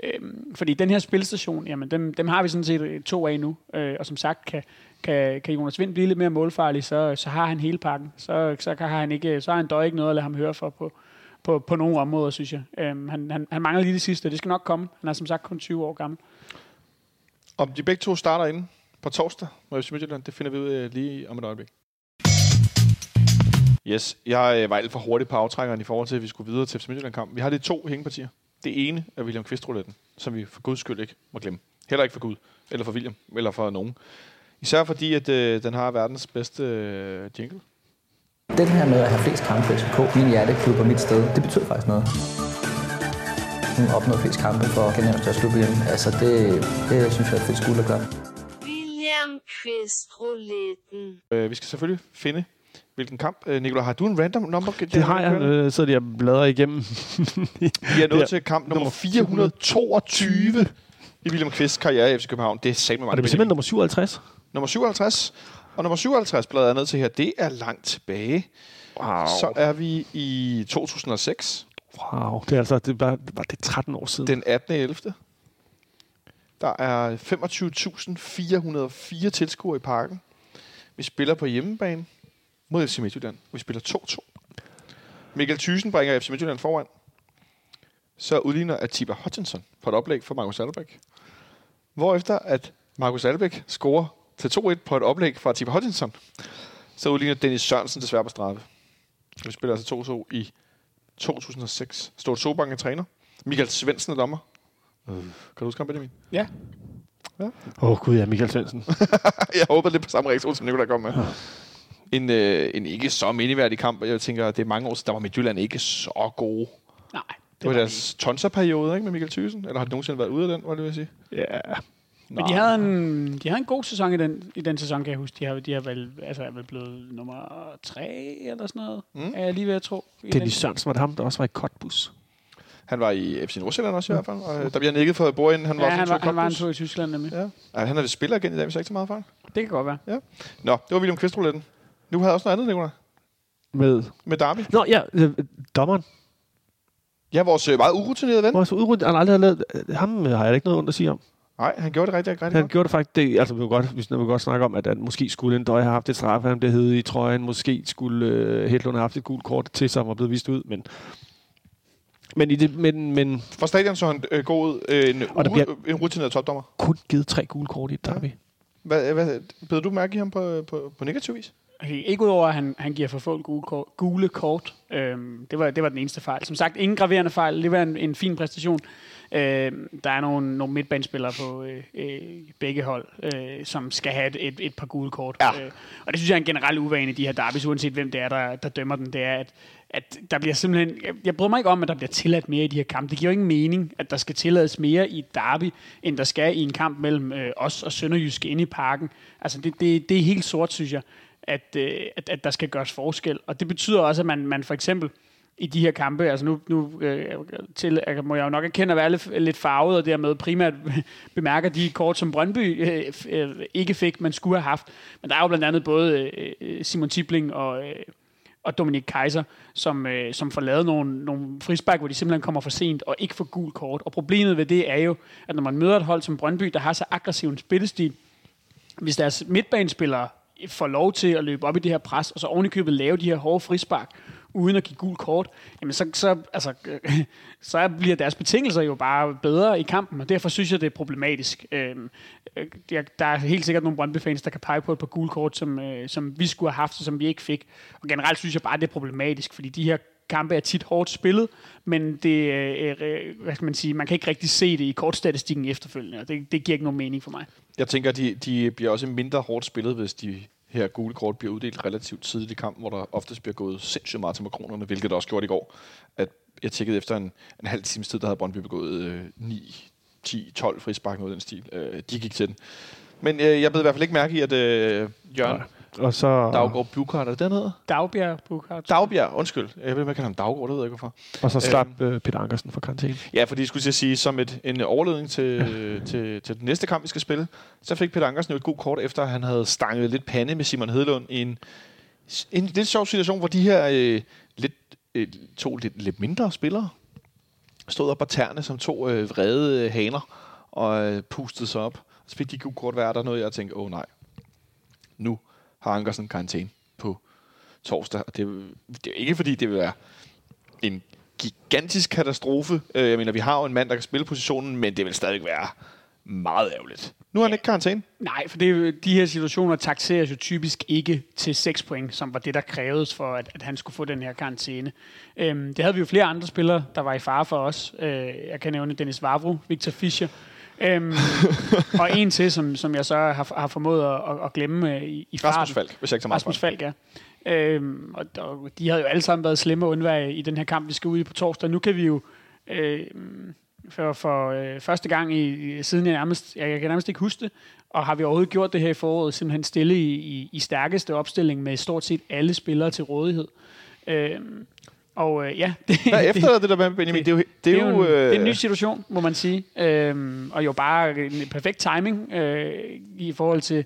Øhm, fordi den her spilstation, jamen, dem, dem har vi sådan set to af nu, øh, og som sagt, kan, kan, kan Jonas Vind blive lidt mere målfarlig, så, så har han hele pakken. Så, så, kan han ikke, så har han dog ikke noget at lade ham høre for på, på, på nogle områder, synes jeg. Øhm, han, han, han mangler lige det sidste, det skal nok komme. Han er som sagt kun 20 år gammel. Om de begge to starter inde på torsdag mod FC Midtjylland, det finder vi ud af lige om et øjeblik. Yes, jeg øh, var alt for hurtig på aftrækkeren i forhold til, at vi skulle videre til FC Midtjylland-kamp. Vi har de to hængepartier. Det ene er William Kvist-rouletten, som vi for guds skyld ikke må glemme. Heller ikke for Gud, eller for William, eller for nogen. Især fordi, at øh, den har verdens bedste øh, jingle. Den her med at have flest kampe for FCK, min hjerteklub og mit sted, det betyder faktisk noget. Hun opnåede flest kampe for at gennem deres klub igen. Altså det, det synes jeg er fedt skuld at gøre. William Kvist-rouletten. Øh, vi skal selvfølgelig finde, hvilken kamp. Øh, Nicolai, har du en random number? Det har jeg. Øh, så jeg bladrer igennem. Vi er nået Ja. til kamp nummer Nummer 422 i William Kvists karriere i FC København. Det er sammen Og meget. det er simpelthen nummer 57. nummer 57. Og nummer 57 bladrer jeg ned til her. Det er langt tilbage. Wow. Så er vi i 2006. wow. Det er altså det var, var det er 13 år siden. Den 18. 11. Der er 25.404 tilskuere i parken. Vi spiller på hjemmebane mod FC Midtjylland. Vi spiller 2-2. Michael Thyssen bringer FC Midtjylland foran. Så udligner Atiba Hutchinson på et oplæg for Markus Albeck. Hvorefter at Markus Albeck scorer til 2-1 på et oplæg fra Atiba Hutchinson. Så udligner Dennis Sørensen desværre på straffe. Vi spiller altså 2-2 i 2006. Stort Sobank er træner. Michael Svendsen er dommer. Kan du huske ham, Benjamin? Ja. Åh oh, gud, ja, Michael Svendsen. jeg håber lidt på samme reaktion, som Nicolai kom med. En, øh, en ikke så mindeværdig kamp. Jeg tænker, det er mange år siden, der var Midtjylland ikke så gode. Nej. Det var deres tonserperiode, ikke, med Michael Thyssen? Eller har de nogensinde været ude af den, var det, vil jeg sige? Ja. Men de havde, en, de havde en god sæson i den, i den sæson, kan jeg huske. De har, de har vel, altså, er vel blevet nummer tre eller sådan noget, mm. er jeg lige ved at tro. i Dennis den. Sørensen var det ham, der også var i Kotbus. Han var i FC Nordsjælland også i hvert fald. Og, øh, der bliver nikket for bordenden. Han var Ja, også han en var, han var en tur i Tyskland nemlig. Ja. Ja. han er vist spiller igen i dag, hvis jeg ikke så meget fejl. Det kan godt være. Ja. Nå, det var William Kvist-rouletten. Nu havde jeg også noget andet, Nicolai. Med... Med Darby. Nå, ja, øh, dommeren. Ja, vores øh, meget urutinerede ven. Så udrundt, han aldrig har lavet... Ham øh, har jeg ikke noget ondt at sige om. Nej, han gjorde det rigtig, rigtig Han godt. gjorde det faktisk... Det, altså, vi vil godt, hvis vi vil godt snakke om, at, at måske skulle en døj have haft et straffe, han blev heddet i trøjen. Måske skulle øh, Hedlund have haft et gult kort til sig, og var blevet vist ud. Men, men, i det, men, men Fra stadion så han øh, god ud. Øh, en, Og der bliver- en rutineret topdommer. kun givet tre gule kort i et derby. Hvad, hvad, beder du mærke i ham på, på, på negativ vis? Okay, ikke udover, at han, han giver for få gule kort. Gule kort. Øhm, det, var, det var den eneste fejl. Som sagt, ingen graverende fejl. Det var en, en fin præstation. Øhm, der er nogle, nogle midtbanespillere på øh, øh, begge hold, øh, som skal have et, et, et par gule kort. Ja. Øh, og det synes jeg er en generel uvane i de her derbys, uanset hvem det er, der, der dømmer den. Det er, at, at der bliver simpelthen... Jeg, jeg bryder mig ikke om, at der bliver tilladt mere i de her kampe. Det giver jo ingen mening, at der skal tillades mere i et derby, end der skal i en kamp mellem øh, os og Sønderjyske inde i parken. Altså, det, det, det er helt sort, synes jeg at, øh, at, at der skal gøres forskel. Og det betyder også, at man, man for eksempel i de her kampe, altså nu, nu øh, til, jeg må jeg jo nok erkende at være lidt, lidt farvet, og dermed primært bemærker de kort, som Brøndby øh, øh, ikke fik, man skulle have haft. Men der er jo blandt andet både øh, øh Simon Tibling og, øh, og Dominik Kaiser, som, øh, som får lavet nogle, nogle frispark, hvor de simpelthen kommer for sent og ikke får gul kort. Og problemet ved det er jo, at når man møder et hold som Brøndby, der har så aggressiv en spillestil, hvis deres midtbanespillere får lov til at løbe op i det her pres, og så ovenikøbet lave de her hårde frispark, uden at give gul kort, jamen så, så, altså, så bliver deres betingelser jo bare bedre i kampen, og derfor synes jeg, det er problematisk. Øhm, øh, der er helt sikkert nogle Brøndby-fans, der kan pege på et par gule kort, som, øh, som vi skulle have haft, og som vi ikke fik. Og generelt synes jeg bare, det er problematisk, fordi de her kampe er tit hårdt spillet, men det, øh, øh, hvad skal man sige, man kan ikke rigtig se det i kortstatistikken efterfølgende, og det, det giver ikke nogen mening for mig. Jeg tænker, de, de bliver også mindre hårdt spillet, hvis de her gule kort bliver uddelt relativt tidligt i kampen, hvor der oftest bliver gået sindssygt meget til makronerne, hvilket der også gjorde i går. At jeg tjekkede efter en, en halv times tid, der havde Brøndby begået øh, 9, 10, 12 frispark noget den stil. Øh, de gik til den. Men øh, jeg blev i hvert fald ikke mærke i, at øh, Jørgen Og så, Daggaard Bukart, er det den hedder? Dagbjerg, Bukhardt. Dagbjerg, undskyld. Jeg ved ikke, man kalder ham Daggaard, det ved jeg ikke hvorfor. og så slap øh, Peter Ankersen fra karantæne. Ja, fordi jeg skulle til at sige, som et, en overledning til, til, til den næste kamp, vi skal spille, så fik Peter Ankersen jo et god kort, efter han havde stanget lidt pande med Simon Hedlund i en, en lidt sjov situation, hvor de her øh, lidt, øh, to lidt, lidt mindre spillere stod op på tærne som to øh, vrede øh, haner og øh, pustede sig op. Så fik de gode kort hver, der er noget, jeg tænkte, åh oh, nej, nu har Ankersen karantæne på torsdag. Og det, det er ikke fordi, det vil være en gigantisk katastrofe. Øh, Jeg mener, vi har jo en mand, der kan spille positionen, men det vil stadig være meget ærgerligt, Nu er han ikke karantæne. Nej, for det, er de her situationer taxeres jo typisk ikke til 6 point, som var det, der krævedes for, at, at han skulle få den her karantæne. Øhm, det havde vi jo flere andre spillere, der var i fare for os. Øh, jeg kan nævne Dennis Vavro, Victor Fischer, øhm, og en til, som, som jeg så har, har formået at, at, glemme øh, i, i farten. Rasmus Falk, hvis jeg ikke tager meget Rasmus fejl. Falk, ja. Øhm, og, og de havde jo alle sammen været slemme at undvære i den her kamp, vi skal ud i på torsdag. Nu kan vi jo øh, for, for øh, første gang i, siden jeg nærmest, jeg, jeg kan nærmest ikke huske det, og har vi overhovedet gjort det her i foråret, simpelthen stille i, i, i stærkeste opstilling med stort set alle spillere til rådighed. Øhm, og øh, ja, det, Hvad efter det der med Benjamin? Det, er jo, det er jo, en, det er en øh, ny situation, må man sige. Øhm, og jo bare en perfekt timing øh, i forhold til,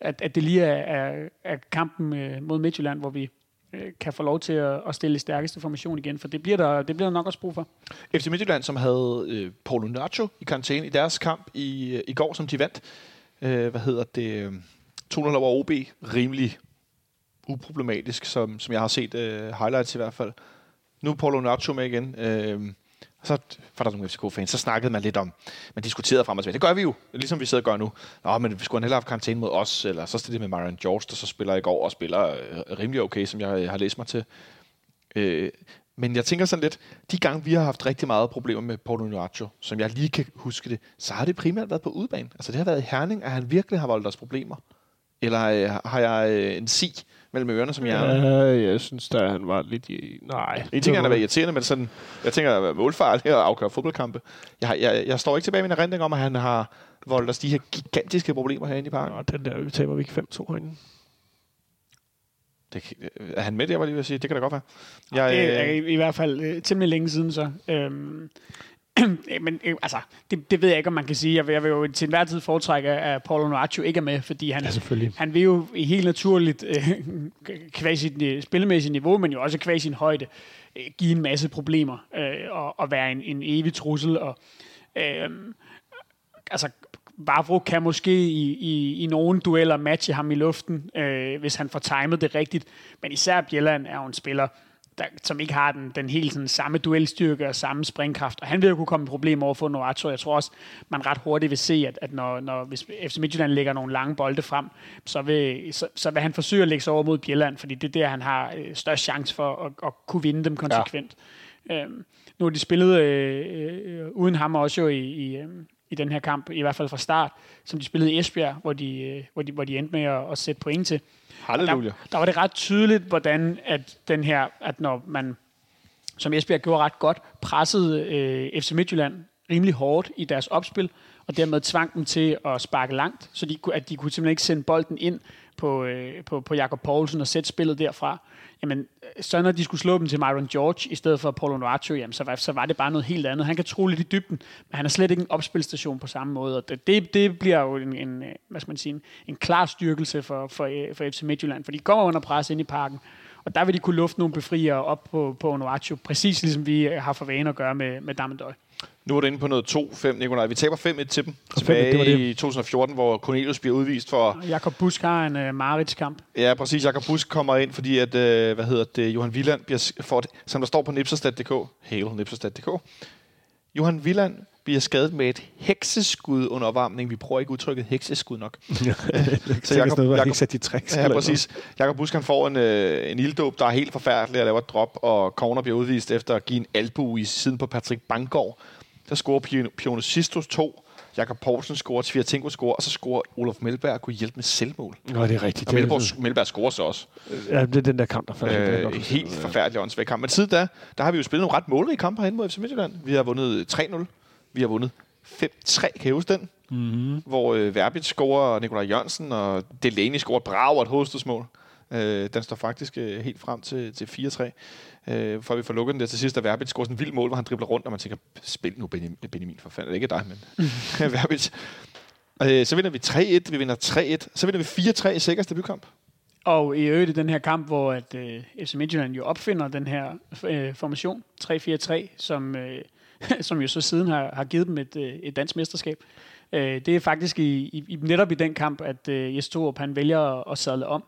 at, at det lige er, er, er kampen øh, mod Midtjylland, hvor vi øh, kan få lov til at, at stille stærkeste formation igen, for det bliver der, det bliver der nok også brug for. FC Midtjylland, som havde øh, Paulo Nacho i karantæne i deres kamp i, øh, i går, som de vandt. Øh, hvad hedder det? øh, 200 over OB. Rimelig uproblematisk, som, som jeg har set øh, highlights i hvert fald. Nu er Paulo Nacho med igen. Øh, og så var der nogle FCK-fans, så snakkede man lidt om, man diskuterede frem og tilbage. Det gør vi jo, ligesom vi sidder og gør nu. Nå, men vi skulle han hellere have karantæne mod os, eller så er med Marion George, der så spiller i går og spiller øh, rimelig okay, som jeg har læst mig til. Øh, men jeg tænker sådan lidt, de gange vi har haft rigtig meget problemer med Paulo Nacho, som jeg lige kan huske det, så har det primært været på udebane. Altså det har været i Herning, at han virkelig har voldt os problemer. Eller øh, har jeg øh, en sig mellem ørerne, som jeg... Ja, jeg synes da, han var lidt i... Nej. En ting er at være irriterende, men sådan, jeg tænker at være målfarlig og afgøre fodboldkampe. Jeg, jeg, jeg står ikke tilbage med en erindring om, at han har voldt os de her gigantiske problemer herinde i parken. Nå, den der, vi taber vi ikke 5-2 herinde. Det, er han med der, var jeg lige ved at sige? Det kan da godt være. Jeg, Det er øh, i, i hvert fald øh, temmelig længe siden så. Øhm, men øh, altså, det, det ved jeg ikke, om man kan sige. Jeg vil, jeg vil jo til enhver tid foretrække, at Paulo Nacho ikke er med, fordi han, Ja, selvfølgelig. han vil jo i helt naturligt, øh, kvæg sit øh, spillemæssige niveau, men jo også kvæg sin højde, øh, give en masse problemer øh, og, og være en, en evig trussel. Og, øh, altså, Vavro kan måske i, i, i nogle dueller matche ham i luften, øh, hvis han får timet det rigtigt. Men især Bjelland er jo en spiller, der, som ikke har den, den helt sådan, samme duelstyrke og samme springkraft. Og han vil jo kunne komme i problemer over for Noato. Jeg tror også, man ret hurtigt vil se, at, at når, når, hvis FC Midtjylland lægger nogle lange bolde frem, så vil, så, så vil han forsøge at lægge sig over mod Bjelland, fordi det er der, han har øh, størst chance for at, at kunne vinde dem konsekvent. Ja. Øhm, nu har de spillet øh, øh, uden ham også jo i, i, øh, i den her kamp, i hvert fald fra start, som de spillede i Esbjerg, hvor de, øh, hvor de, hvor de endte med at, at sætte point til. Halleluja. Der, der var det ret tydeligt, hvordan at den her, at når man, som Esbjerg gjorde ret godt, pressede øh, FC Midtjylland rimelig hårdt i deres opspil, og dermed tvang dem til at sparke langt, så de, at de kunne simpelthen ikke sende bolden ind på, øh, på, på Jakob Poulsen og sætte spillet derfra. Jamen, øh, så når de skulle slå dem til Myron George i stedet for Paul Noacho, jamen, så, var, så var det bare noget helt andet. Han kan tro lidt i dybden, men han er slet ikke en opspilstation på samme måde. Og det, det, det bliver jo en, en, øh, hvad skal man sige, en, en klar styrkelse for, for, øh, for FC Midtjylland, for de kommer under pres ind i parken, og der vil de kunne lufte nogle befriere op på, på Onuachu, præcis ligesom vi øh, har for vane at gøre med, med Damendøj. Nu er du inde på noget 2-5, Nikolaj. Vi taber 5-1 til dem 5-1, tilbage det var det. i 2014, hvor Cornelius bliver udvist for... Jakob Busk har en uh, Marits-kamp. Ja, præcis. Jakob Busk kommer ind, fordi at, øh, hvad hedder det, Johan Villand bliver, det- som der står på nipserstad.dk, hail nipserstad.dk, Johan Villand bliver skadet med et hekseskud under opvarmning. Vi bruger ikke udtrykket hekseskud nok. så Jakob- Jacob, Jacob, ikke sat de tricks. Ja, præcis. Jakob Busk han får en, øh, en ilddåb, der er helt forfærdelig, og laver et drop, og Corner bliver udvist efter at give en albu i siden på Patrick Banggaard. Der scorer Pion- Piono Sistos 2, Jakob Poulsen scorer, Tvirtenko scorer, og så scorer Olof Melberg og kunne hjælpe med selvmål. Nå, det er rigtigt. Og Melberg, Melberg scorer så også. ja, det er den der kamp, der faldt. Øh, helt forfærdelig åndssvag kamp. Men siden da, der har vi jo spillet nogle ret målrige kampe herinde mod FC Midtjylland. Vi har vundet 3-0. Vi har vundet 5-3, kan I huske den? Mm-hmm. Hvor øh, Verbit scorer, og Nikolaj Jørgensen og Delaney scorer et brag og et hovedstødsmål. Øh, den står faktisk øh, helt frem til, til 4-3. Øh, for vi får lukket den der til sidst, og Verbit scorer sådan en vild mål, hvor han dribler rundt, og man tænker, spil nu Benjamin, Benjamin for fanden. Det er ikke dig, men Verbit. Øh, så vinder vi 3-1, vi vinder 3-1, så vinder vi 4-3 i Sikkers debutkamp. Og i øvrigt i den her kamp, hvor at, øh, FC Midtjylland jo opfinder den her øh, formation, 3-4-3, som, øh, som jo så siden har, har givet dem et, øh, et dansk mesterskab. Øh, det er faktisk i, i, netop i den kamp, at øh, Jes Torup, han vælger at, at sadle om.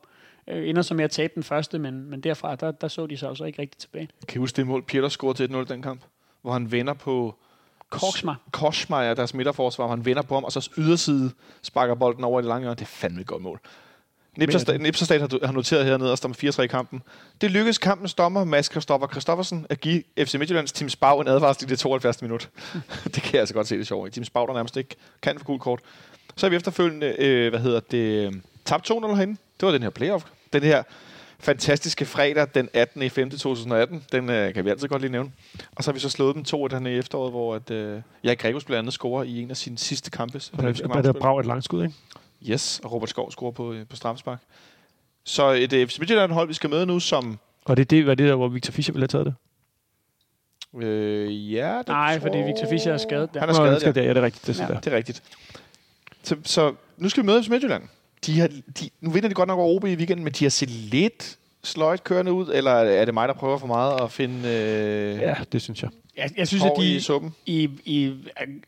Øh, ender så med at tabe den første, men, men derfra, der, der så de sig altså ikke rigtig tilbage. Kan I huske det mål, Peter scorede til 1-0 den kamp? Hvor han vender på Korsmar. Korsmeier, deres midterforsvar, han vender på ham, og så yderside sparker bolden over i det lange hjørne. Det er fandme et godt mål. Nipserstad har, har noteret hernede, og står med 4-3 i kampen. Det lykkedes kampens dommer, Mads Christoffer Christoffersen, at give FC Midtjyllands Tim Spau en advarsel i det 72. minut. det kan jeg altså godt se det sjovt. Tim Spau, der nærmest ikke kan få gult kort. Så har vi efterfølgende, øh, hvad hedder det, tabt 2-0 herinde. Det var den her playoff. Den her fantastiske fredag den 18. i 5. 2018. Den øh, kan vi altid godt lige nævne. Og så har vi så slået dem to den i efteråret, hvor at, øh, Erik Gregus blandt andet scorer i en af sine sidste kampe. Det er brav et langskud, ikke? Yes, og Robert Skov scorer på, øh, på straffespark. Så et øh, FC Midtjylland hold, vi skal med nu, som... Og det, det var det der, hvor Victor Fischer ville have taget det. Øh, ja, det Nej, tror- fordi Victor Fischer er skadet der. Han er Nå, skadet, det skal ja. det, ja, det er rigtigt. Det, er Ja. ja. der. Det er rigtigt. Så, så nu skal vi møde FC Midtjylland. De har, de, nu vinder de godt nok over OB i weekenden, men de har set lidt sløjt kørende ud, eller er det mig, der prøver for meget at finde øh, Ja, det synes jeg. Jeg, jeg synes, at hår i de suppen? i, i,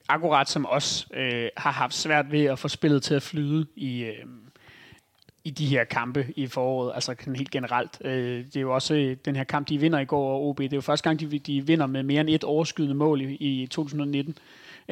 akkurat som os øh, har haft svært ved at få spillet til at flyde i, øh, i de her kampe i foråret, altså helt generelt. Øh, det er jo også øh, den her kamp, de vinder i går over OB. Det er jo første gang, de, de vinder med mere end et overskydende mål i, i 2019.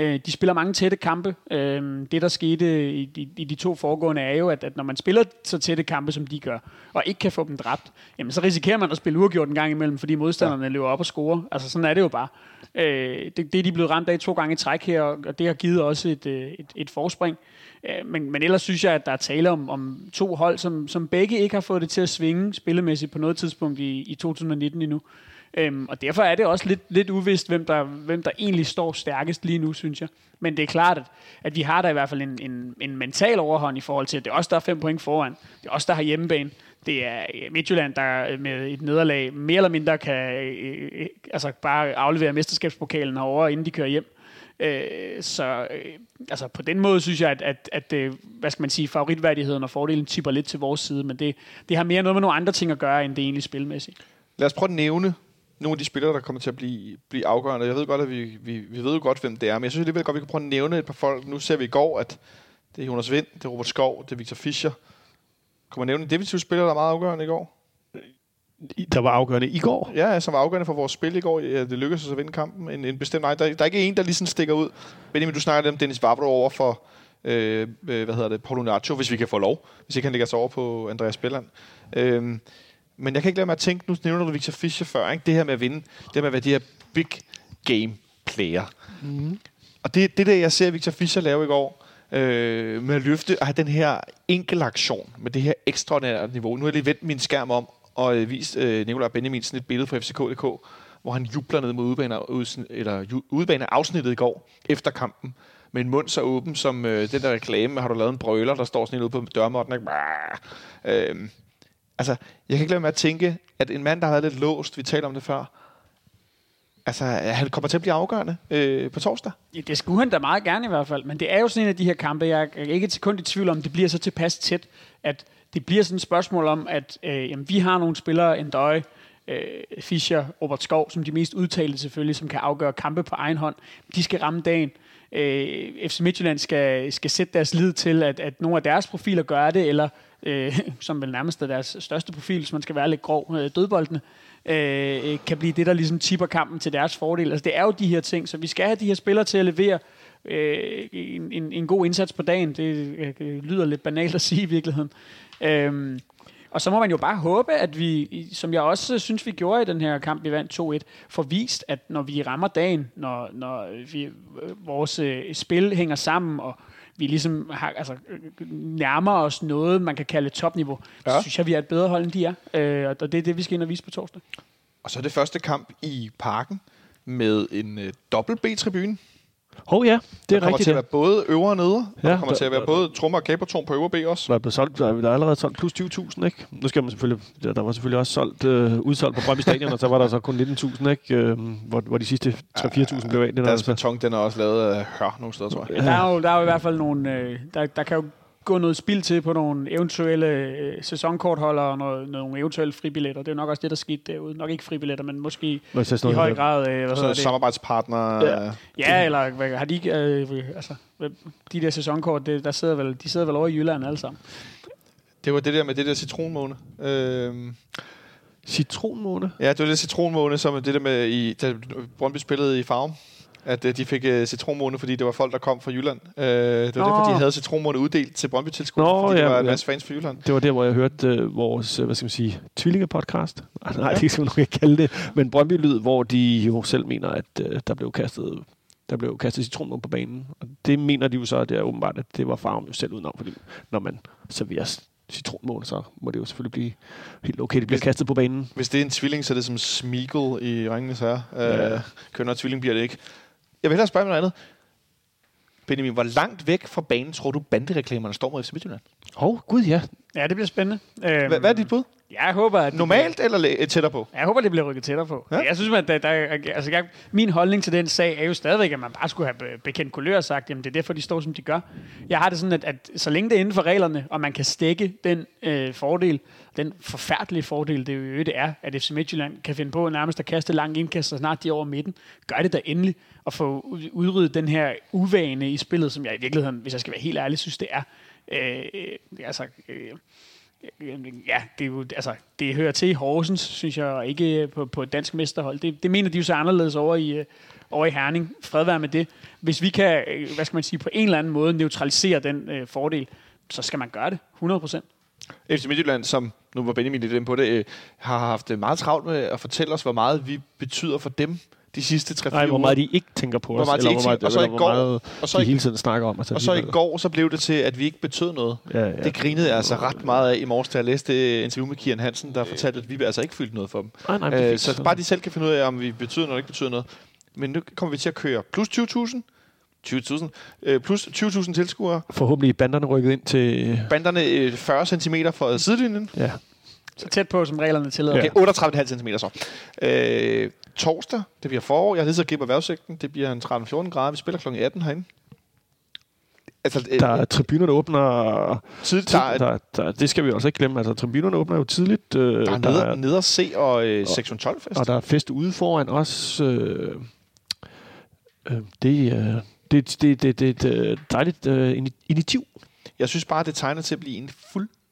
Øh, de spiller mange tætte kampe. Øh, det, der skete i, i, i de to foregående, er jo, at, at når man spiller så tætte kampe, som de gør, og ikke kan få dem dræbt, jamen så risikerer man at spille uafgjort en gang imellem, fordi modstanderne ja. løber op og scorer. Altså sådan er det jo bare. Øh, det, det er de blevet ramt af to gange i træk her, og det har givet også et, øh, et, et forspring. Øh, Men, men ellers synes jeg, at der er tale om, om to hold, som, som begge ikke har fået det til at svinge spillemæssigt på noget tidspunkt i, i 2019 endnu. Øhm, og derfor er det også lidt, lidt uvist, hvem der, hvem der egentlig står stærkest lige nu, synes jeg. Men det er klart, at, at vi har der i hvert fald en, en, en mental overhånd i forhold til, at det er os, der er fem point foran. Det er os, der har hjemmebane. Det er øh, Midtjylland, der øh, med et nederlag mere eller mindre kan øh, øh, altså bare aflevere mesterskabspokalen herover, inden de kører hjem. Øh, så øh, altså på den måde synes jeg, at, at, at øh, hvad skal man sige, favoritværdigheden og fordelen tipper lidt til vores side, men det, det har mere noget med nogle andre ting at gøre, end det egentlig spilmæssigt. Lad os prøve at nævne nogle af de spillere, der kommer til at blive, blive afgørende. Jeg ved godt, at vi, vi, vi ved jo godt, hvem det er, men jeg synes alligevel godt, at vi kan prøve at nævne et par folk. Nu ser vi i går, at det er Jonas Vind, det er Robert Skov, det er Victor Fischer. Kommer nævne en defensiv spiller, der er meget afgørende i går? Der var afgørende i går. Ja, som var afgørende for vores spil i går. Ja, det lykkedes os at vinde kampen. En, en bestemt nej. Der, der er ikke en, der lige sådan stikker ud. Benjamin, du snakker lidt om Dennis Vavro over for, øh, øh, hvad hedder det, Paulo Nacho, hvis vi kan få lov. Hvis ikke han lægger sig over på Andreas Spilland. Øhm, men jeg kan ikke lade mig at tænke, nu nævner du Victor Fischer før, ikke? det her med at vinde, det her med at være de her big game player. Mm. Og det, det der, jeg ser Victor Fischer lave i går, øh, med at løfte og have den her enkel aktion, med det her ekstraordinære niveau. Nu har jeg lige vendt min skærm om, og øh, vist øh, Nikolaj Benjaminsen et billede på FCK.dk, hvor han jubler ned mod udebane, eller ju- udebaneafsnittet i går, efter kampen, med en mund så åben som øh, den der reklame, har du lavet en brøler, der står sådan en ude på dørmåtten, ikke? Øh, altså, jeg kan ikke lade med at tænke, at en mand, der har været lidt låst, vi talte om det før, altså, han kommer til at blive afgørende øh, på torsdag. Ja, det skulle han da meget gerne i hvert fald, men det er jo sådan en af de her kampe, jeg er ikke et sekund i tvivl om, det bliver så tilpas tæt, at det bliver sådan et spørgsmål om, at øh, jamen, vi har nogle spillere, Endøje, øh, Fischer, Robert Skov, som de mest udtalte selvfølgelig, som kan afgøre kampe på egen hånd. De skal ramme dagen. Øh, FC Midtjylland skal, skal sætte deres lid til, at, at nogle af deres profiler gør det, eller øh, som vel nærmest er deres største profil, hvis man skal være lidt grov, øh, dødboldene, øh, kan blive det, der ligesom tipper kampen til deres fordel. Altså det er jo de her ting, så vi skal have de her spillere til at levere øh, en, en, en god indsats på dagen. Det øh, lyder lidt banalt at sige i virkeligheden. Øh, og så må man jo bare håbe, at vi, som jeg også synes, vi gjorde i den her kamp, vi vandt 2-1, får vist, at når vi rammer dagen, når, når vi, øh, vores øh, spil hænger sammen, og vi ligesom har, altså, nærmer os noget, man kan kalde topniveau, ja. Så synes jeg, vi er et bedre hold, end de er. Øh, og det er det, vi skal ind og vise på torsdag. Og så er det første kamp i parken med en øh, dobbelt B-tribune. Hov ja, det Der er kommer rigtigt. til at Ja. være både øvre og nede. Ja, Ja, der kommer der- til at være der- både trommer og caberton på øvre B også. Der er, blevet solgt, der er der er allerede solgt plus 20.000, ikke? Nu skal man selvfølgelig, der, der var selvfølgelig også solgt, øh, udsolgt på Brøndby Stadion, og så var der så kun 19.000, ikke? Øh, hvor, hvor de sidste 3-4.000 blev af. Det der, Deres altså. beton, den er også lavet af hør nogle steder, tror jeg. Ja. Der, er jo, der er jo i hvert fald nogle... Øh, der, der kan jo gå noget spil til på nogle eventuelle øh, sæsonkortholder og noget, nogle eventuelle fribilletter. Det er jo nok også det, der skete derude. Nok ikke fribilletter, men måske i høj noget, grad... Øh, hvad Så det? samarbejdspartner. Ja. Ja. Ja, eller hvad, har de ikke... Øh, altså, hvad- de der sæsonkort, det, der sidder vel, de sidder vel over i Jylland alle sammen. Det var det der med det der citronmåne. Øhm, Citronmåne? ja, det var det citronmåne, som er det der med, i, da Brøndby spillede i Farm. At øh, de fik øh, citronmåne, fordi det var folk, der kom fra Jylland. Øh, det var Nå. derfor, de havde citronmåne uddelt til brøndby tilskud fordi ja, der var en ja. masse fans fra Jylland. Det var der, hvor jeg hørte øh, vores, øh, hvad skal man sige, tvillingepodcast. Nej, nej, det skal man nok ikke kalde det. Men Brøndby Lyd, hvor de jo selv mener, at øh, der blev kastet der blev kastet citron på banen. Og det mener de jo så, at det er åbenbart, at det var farven jo selv udenom, fordi når man serverer citronmål, så må det jo selvfølgelig blive helt okay, det bliver Hvis- kastet på banen. Hvis det er en tvilling, så er det som Smeagol i Ringenes Herre. Ja. Øh, kønner tvilling bliver det ikke. Jeg vil hellere spørge mig noget andet. Benjamin, hvor langt væk fra banen tror du, bandereklamerne står mod FC Midtjylland? Åh, oh, gud ja. Ja, det bliver spændende. Øhm, Hvad, hvad er dit bud? Jeg håber, at Normalt eller læ- tættere på? Jeg håber, det bliver rykket tættere på. Ja. Jeg synes, at der, der, altså, jeg, min holdning til den sag er jo stadigvæk, at man bare skulle have be- bekendt kulør og sagt, jamen det er derfor, de står, som de gør. Jeg har det sådan, at, at så længe det er inden for reglerne, og man kan stikke den øh, fordel, den forfærdelige fordel, det jo det er, at FC Midtjylland kan finde på nærmest at kaste langt indkast, så snart de er over midten. Gør det da endelig, og få ud- udryddet den her uvane i spillet, som jeg i virkeligheden, hvis jeg skal være helt ærlig, synes det er. Øh, øh, altså, øh, Ja, det, er jo, altså, det hører til i Horsens, synes jeg, og ikke øh, på, på et dansk mesterhold. Det, det mener de jo så anderledes over i, øh, over i Herning. Fred være med det. Hvis vi kan, øh, hvad skal man sige, på en eller anden måde neutralisere den øh, fordel, så skal man gøre det 100 procent. FC Midtjylland, som nu var Benjamin lidt inde på det, øh, har haft meget travlt med at fortælle os, hvor meget vi betyder for dem de sidste 3-4 Nej, hvor uger. meget de ikke tænker på Hvor os, meget eller ikke hvor meget, og så eller i hvor går- meget og så de hele tiden snakker om. Altså, Og så i går, så blev det til, at vi ikke betød noget. Ja, ja. Det grinede jeg altså ret meget af i morges, da jeg læste et interview med Kian Hansen, der fortalte, at vi altså ikke fyldte noget for dem. Nej, nej, Øh, præcis. så bare de selv kan finde ud af, om vi betyder noget eller ikke betyder noget. Men nu kommer vi til at køre plus 20.000, 20.000, øh, plus 20.000 tilskuere. Forhåbentlig er banderne rykket ind til... Banderne øh, 40 cm fra sidelinjen. Ja, Så tæt på, som reglerne tillader. Okay, 38,5 cm så. Øh, torsdag, det bliver forår. Jeg har lige så givet vejrudsigten. Det bliver en 13-14 grader. Vi spiller kl. 18 herinde. Altså, øh, der er tribunerne åbner... tidligt, der, er, der, Der, der, det skal vi også ikke glemme. Altså, tribunerne åbner jo tidligt. Øh, der er nede, nede at se og øh, sektion 12 fest. og der er fest ude foran os. Øh, øh, det, øh, det, det, det, det er et øh, dejligt øh, ini- initiativ. Jeg synes bare, det tegner til at blive en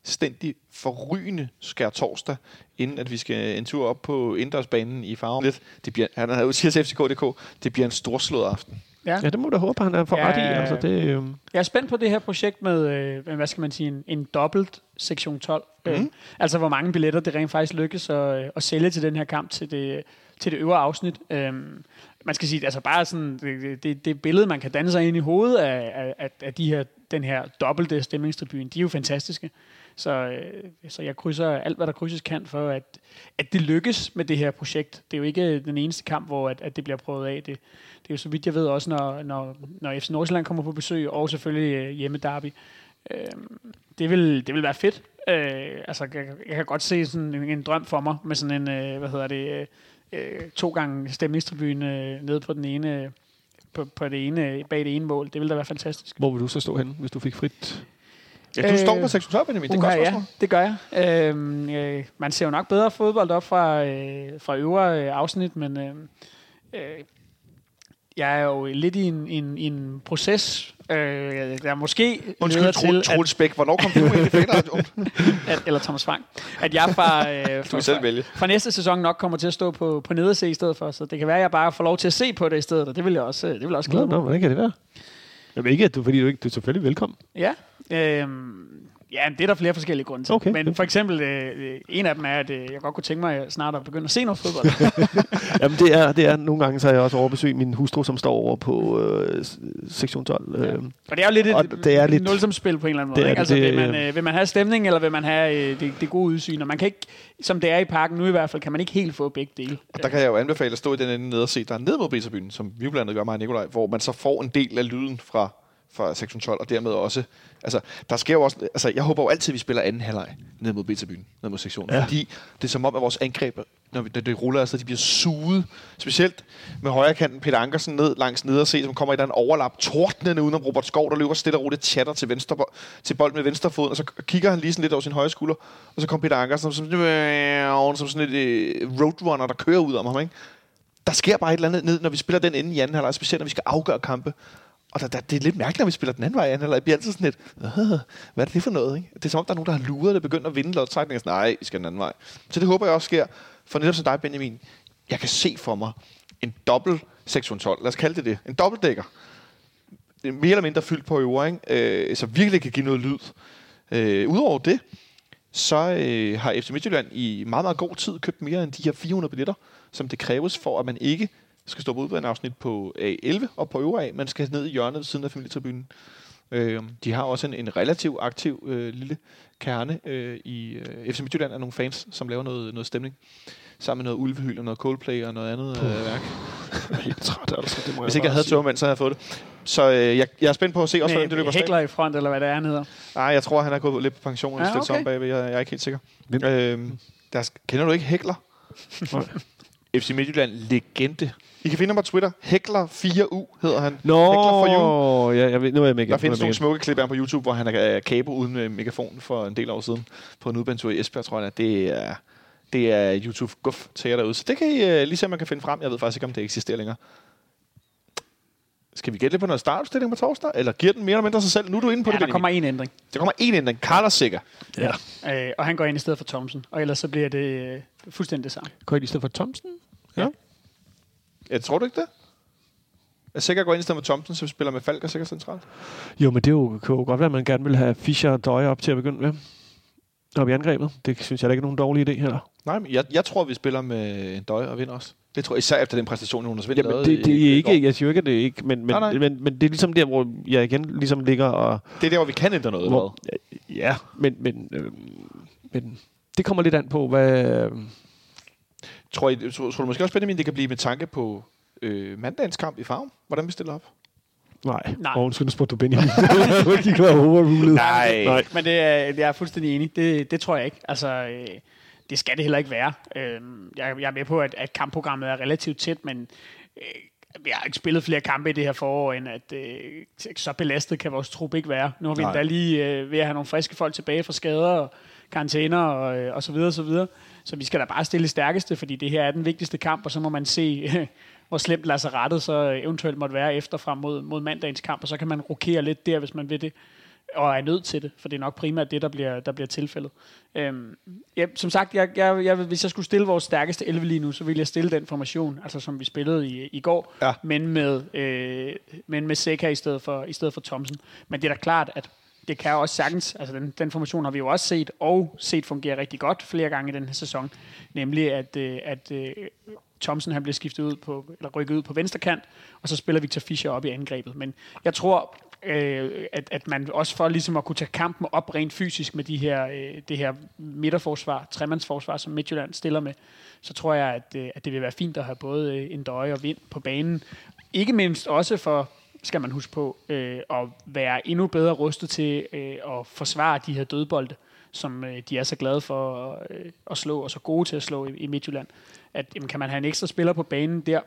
fuldstændig forrygende skær torsdag, inden at vi skal en tur op på indendørsbanen i Farum. Lidt. Det bliver, han har jo til FCK.dk, det bliver en storslået aften. Ja. Ja, det må du håbe, han er for Ja, ret i. Altså, det, øh, Jeg er spændt på det her projekt med, øh, hvad skal man sige, en, en dobbelt sektion 12. Mm. Øh, altså, hvor mange billetter det rent faktisk lykkes at, øh, at sælge til den her kamp, til det, til det øvre afsnit. Øh, man skal sige, altså bare sådan, det, det, det billede, man kan danne sig ind i hovedet af, af, af, af de her, den her dobbelte stemningstribune, de er jo fantastiske. Så, øh, så jeg krydser alt, hvad der krydses kan for, at, at det lykkes med det her projekt. Det er jo ikke den eneste kamp, hvor at, at det bliver prøvet af. Det, det er jo så vidt jeg ved også, når, når, når FC Nordsjælland kommer på besøg, og selvfølgelig øh, hjemme derby. Øh, det, vil, det vil være fedt. Øh, altså, jeg, jeg kan godt se sådan en, drøm for mig med sådan en, øh, hvad hedder det, øh, øh to gange stemningstribune øh, nede på den ene, øh, på, på det ene, bag det ene mål. Det ville da være fantastisk. hvor vil du så stå henne, hvis du fik frit? Ja, du Øh, står på sektion 12, Benjamin. Det er Uha, godt ja, spørgsmål. det gør jeg. Øhm, øh, man ser jo nok bedre fodbold op fra, øh, fra øvre øh, afsnit, men øh, øh, jeg er jo lidt i en, en, en proces, øh, der måske leder Undskyld, til, Troel, Troels Bæk. Hvornår kom du ind i fanradioen? at, eller Thomas Frank, at jeg fra, øh, Du fra, selv vælge. fra næste sæson nok kommer til at stå på, på nederse i stedet for, så det kan være, at jeg bare får lov til at se på det i stedet, og det vil jeg også, øh, det vil jeg også glæde nå, mig. hvordan kan det være? Jamen ikke, at du, fordi du ikke du er selvfølgelig velkommen. Ja, øhm, ja, det er der flere forskellige grunde til. Okay. Men for eksempel, øh, øh, en af dem er, at øh, jeg godt kunne tænke mig at snart at begynde at se noget fodbold. Jamen det er, det er, nogle gange så har jeg også overbesøgt min hustru, som står over på øh, sektion 12. Øh, Og det er jo lidt Og et, det er et lidt- nulsomspil på en eller anden det måde. er Ikke? Altså, det, vil, det, man, øh, vil man have stemning, eller vil man have øh, det, det gode udsyn? Og man kan ikke, som det er i parken nu i hvert fald, kan man ikke helt få begge dele. Og der kan jeg jo anbefale at stå i den ende nede og se, der er ned mod Brisebyen, som vi blandt andet gør mig og Nikolaj, hvor man så får en del af lyden fra, fra sektion 12, og dermed også, altså, der sker jo også, altså, jeg håber jo altid, at vi spiller anden halvleg ned mod Brisebyen, ned mod sektionen, ja. Fordi det er som om, at vores angreb, når, vi, når det ruller afsted, de bliver suget, specielt med højre kanten Peter Ankersen ned langs nede og se, som kommer i den overlap, tordnende udenom Robert Skov, der løber stille og roligt chatter til, venstre, til bold med venstre fod, og så kigger han lige sådan lidt over sin højre skulder, og så kommer Peter Ankersen som, som, som sådan et øh, roadrunner, der kører ud om ham, ikke? der sker bare et eller andet ned, når vi spiller den ende i anden halvleg, specielt når vi skal afgøre kampe. Og der, der, det er lidt mærkeligt, når vi spiller den anden vej i anden bliver altid sådan lidt, "Øh, hvad er det for noget? Ikke? Det er som om, der er nogen, der har luret der begynder at vinde lodtrækningen. Nej, vi skal den anden vej. Så det håber jeg også sker. For netop som dig, Benjamin, jeg kan se for mig, en dobbelt 612, Lad os kalde det det. En dobbeltdækker. Mere eller mindre fyldt på øver, ikke? Øh, så virkelig kan give noget lyd. Øh, Udover det, så øh, har FC Midtjylland i meget, meget god tid købt mere end de her 400 billetter, som det kræves for, at man ikke skal stå på udbaneafsnit på A11 og på øvre A. Man skal ned i hjørnet ved siden af familietribunen. Øh, de har også en, en relativt aktiv øh, lille kerne øh, i øh, FC Midtjylland af nogle fans, som laver noget, noget stemning. Sammen med noget ulvehyl og noget Coldplay og noget andet øh, værk. Jeg er helt træt, altså. Det må Hvis ikke jeg havde tømmermænd, så havde jeg fået det. Så øh, jeg, jeg er spændt på at se også, hvordan det løber hækler i front, eller hvad det er, han hedder. Nej, jeg tror, han er gået lidt på pension. Ja, Ja, okay. okay. bagved. Jeg, jeg er ikke helt sikker. Hvem? Øhm, der, kender du ikke Hækler? FC Midtjylland legende. I kan finde ham på Twitter. Hækler4U hedder han. Nå, Hækler for you. ja, jeg ved, nu er jeg igen. Der findes nogle smukke klip af ham på YouTube, hvor han er kabo uden øh, megafon for en del år siden på en udbanetur i Esbjerg, tror jeg. Det er, det er YouTube guf til jer derude. Så det kan I øh, lige se, om man kan finde frem. Jeg ved faktisk ikke, om det eksisterer længere. Skal vi gætte på noget startopstilling på torsdag? Eller giver den mere eller mindre sig selv? Nu er du inde på Ja, det, der kommer en ændring. der kommer en ændring. Carlos sikker. Ja. Øh, og han går ind i stedet for Thomsen. Og ellers så bliver det øh, fuldstændig det samme. Går I i stedet for Thomsen? Jeg tror du ikke det? Er sikker går ind i stedet for Thompson, så vi spiller med Falk og sikkert centralt. Jo, men det er jo, kan jo godt være, at man gerne vil have Fischer og Døje op til at begynde med. Op i angrebet. Det synes jeg da ikke er nogen dårlig idé heller. Nej, men jeg, jeg tror, vi spiller med en døj og vinder også. Det tror jeg især efter den præstation, Jonas Vind Jamen, det, det i- er ikke, jeg siger jo ikke, at det er ikke, men, men, Nej, nej. men, men det er ligesom der, hvor jeg igen ligesom ligger og... Det er der, hvor vi kan ændre noget. Hvor, ja, men, men, øh, men det kommer lidt an på, hvad... tror, I, tror, tror, du måske også, Benjamin, det kan blive med tanke på øh, mandagens kamp i farven? Hvordan vi stiller op? Nej, Nej. Og undskyld, nu spurgte du Benjamin. du ikke klar over overrulet. Nej. Nej. Men det er, jeg er fuldstændig enig. Det, det tror jeg ikke. Altså, øh, det skal det heller ikke være. Øh, jeg, jeg er med på, at, at kampprogrammet er relativt tæt, men øh, vi har ikke spillet flere kampe i det her forår, end at øh, så belastet kan vores trup ikke være. Nu har vi Nej. endda lige øh, ved at have nogle friske folk tilbage fra skader og karantæner og, øh, og så videre og så videre. Så vi skal da bare stille det stærkeste, fordi det her er den vigtigste kamp, og så må man se, hvor slemt lazarettet så eventuelt måtte være efter frem mod, mod mandagens kamp, og så kan man rokere lidt der, hvis man vil det og er nødt til det, for det er nok primært det, der bliver, der bliver tilfældet. Øhm, ja, som sagt, jeg, jeg, jeg, hvis jeg skulle stille vores stærkeste 11 lige nu, så ville jeg stille den formation, altså som vi spillede i, i går, Ja. men med, øh, men med Seca i stedet for, i stedet for Thomsen. Men det er da klart, at det kan også sagtens, altså den, den formation har vi jo også set, og set fungere rigtig godt flere gange i den her sæson, nemlig at, øh, at øh, Thomsen han bliver skiftet ud på, eller rykket ud på venstre kant, og så spiller Victor Fischer op i angrebet. Men jeg tror, øh, at, at man også for ligesom at kunne tage kampen op rent fysisk med de her, øh, det her midterforsvar, tremandsforsvar, som Midtjylland stiller med, så tror jeg, at, øh, at det vil være fint at have både øh, en døje og vind på banen. Ikke mindst også for, skal man huske på, øh, at være endnu bedre rustet til øh, at forsvare de her dødbolde, som øh, de er så glade for øh, at slå, og så gode til at slå i, i Midtjylland. At jamen, kan man have en ekstra spiller på banen der,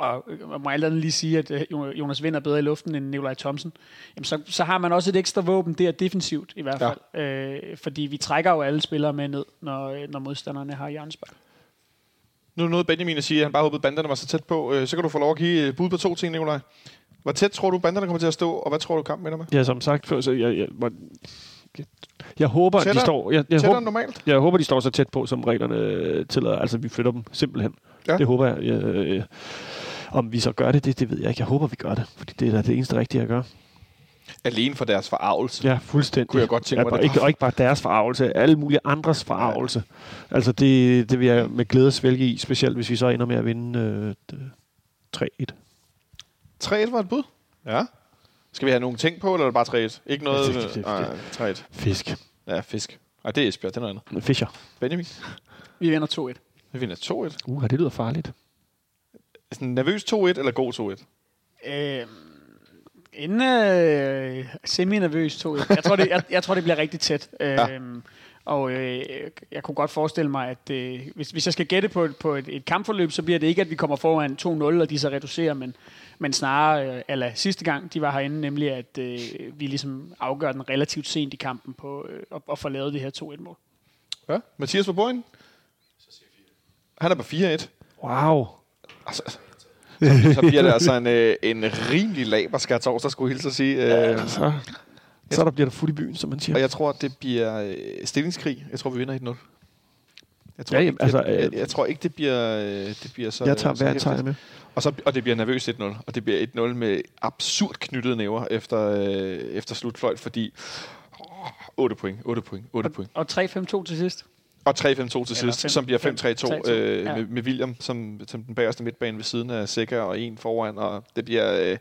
og øh, jeg må alt andet lige sige, at øh, Jo- Jonas Vind er bedre i luften end Nikolaj Thomsen, jamen så, så har man også et ekstra våben der defensivt i hvert Ja. fald. Øh, fordi vi trækker jo alle spillere med ned, når, øh, når modstanderne har hjørnespark. Nu er noget Benjamin at sige, at han bare håbede, banderne var så tæt på. Øh, så kan du få lov at give øh, bud på to ting, Nikolaj. Hvor tæt tror du, banderne kommer til at stå, og hvad tror du, kampen ender med? Ja, som sagt før, så jeg, jeg, jeg, jeg håber, at de Tættere- står... Jeg, jeg, Tættere håber, normalt? jeg håber, de står så tæt på, som reglerne øh, tillader. Altså, vi flytter dem simpelthen. Ja. Ja. Det håber jeg. jeg øh, om vi så gør det, det, det ved jeg ikke. Jeg håber, vi gør det. Fordi det er da det eneste rigtige at gøre. Alene for deres forarvelse. Ja, fuldstændig. Kunne jeg godt tænke ja, mig, bare, det ikke, og ikke bare deres forarvelse, alle mulige andres forarvelse. Altså, det, det vil jeg med glæde svælge i, specielt hvis vi så ender med at vinde øh, d- 3-1. 3-1 var et bud? Ja. Skal vi have nogle ting på, eller er det bare 3-1? Ikke noget... Det- det- det- Nej, 3-1. Fisk. Ja, fisk. Nej, det er Esbjerg, det er noget andet. Fischer. Benjamin, Vi vinder 2-1. vi vinder 2-1. Uh, det lyder farligt. Sådan nervøs 2-1 eller god 2-1? Øh, en øh, semi-nervøs 2-1. Jeg tror, det, jeg, jeg tror, det bliver rigtig tæt. Øh, Ja. Og øh, jeg kunne godt forestille mig, at øh, hvis, hvis jeg skal gætte på, et- på et, et kampforløb, så bliver det ikke, at vi kommer foran 2-0, og de så reducerer, men, men snarere, øh, eller sidste gang, de var herinde, nemlig at øh, vi ligesom afgør den relativt sent i kampen på øh, at, at få lavet det her 2-1-mål. Ja. Mathias på bordenden? Han er på 4-1. Wow. Altså, så, så bliver det altså en, øh, en rimelig laberskær torsdag, skulle jeg hilse at sige. Øh, Ja, så, så der bliver der fuld i byen, som man siger. Og jeg tror, det bliver øh, stillingskrig. Jeg tror, vi vinder 1-0. Jeg tror, Ja, ja, jamen, ikke, altså, altså, jeg, øh, jeg, tror ikke, det bliver, øh, det bliver så... Jeg tager så hver tegn med. Og, så, og det bliver nervøst 1-0. Og det bliver 1-0 med absurd knyttede næver efter, øh, efter slutfløjt, fordi... Oh, 8 point, 8 point, 8 point. Og 3-5-2 til sidst. Og 3-5-2 til sidst, fem- som bliver fem- 5-3-2 3-2, øh, ja. med, med William som, som den bagerste midtbane ved siden af Sikker og en foran. Og det bliver, øh,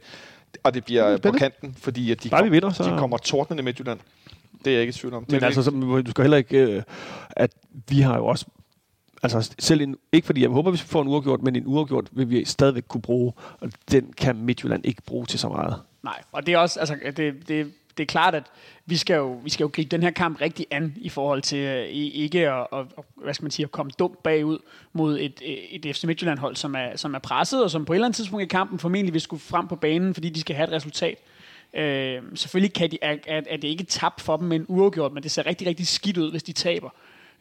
og det bliver på spændende. kanten, fordi at de, Bare vi kom, vinder, så- de kommer tordnende Midtjylland. Det er jeg ikke i tvivl om. Det Men er altså, så, du skal heller ikke... Øh, at vi har jo også... Altså selv en, ikke fordi jeg håber, at vi får en uafgjort, men en uafgjort vil vi stadigvæk kunne bruge, og den kan Midtjylland ikke bruge til så meget. Nej, og det er også, altså, det, det, det er klart, at vi skal, jo, vi skal jo gribe den her kamp rigtig an i forhold til øh, ikke at, at, at, hvad skal man sige, at komme dumt bagud mod et, øh, et FC Midtjylland-hold, som er, som er presset, og som på et eller andet tidspunkt i kampen formentlig vil skulle frem på banen, fordi de skal have et resultat. Øh, selvfølgelig kan de, er, er, er det ikke tabt for dem med en uafgjort, men det ser rigtig, rigtig skidt ud, hvis de taber.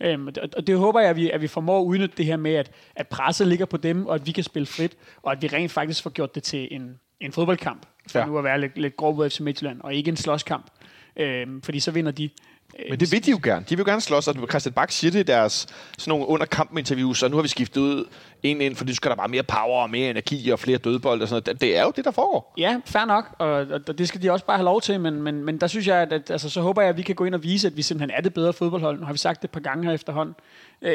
Øhm, og det- og det håber jeg, at vi, at vi formår at udnytte det her med, at, at presset ligger på dem, og at vi kan spille frit, og at vi rent faktisk får gjort det til en, en fodboldkamp, for ja. nu at være lidt, lidt grov mod FC Midtjylland, og ikke en slåskamp. Øhm, fordi så vinder de. Men det vil de jo gerne. De vil jo gerne slås, og Christian Bak siger det i deres sådan nogle under kampen interviews, og nu har vi skiftet ud en ind, fordi nu skal der bare mere power og mere energi og flere dødbold og sådan noget. Det er jo det, der foregår. Ja, fair nok, og, og, det skal de også bare have lov til, men, men, men der synes jeg, at, at altså, så håber jeg, at vi kan gå ind og vise, at vi simpelthen er det bedre fodboldhold. Nu har vi sagt det et par gange her efterhånden. Øh,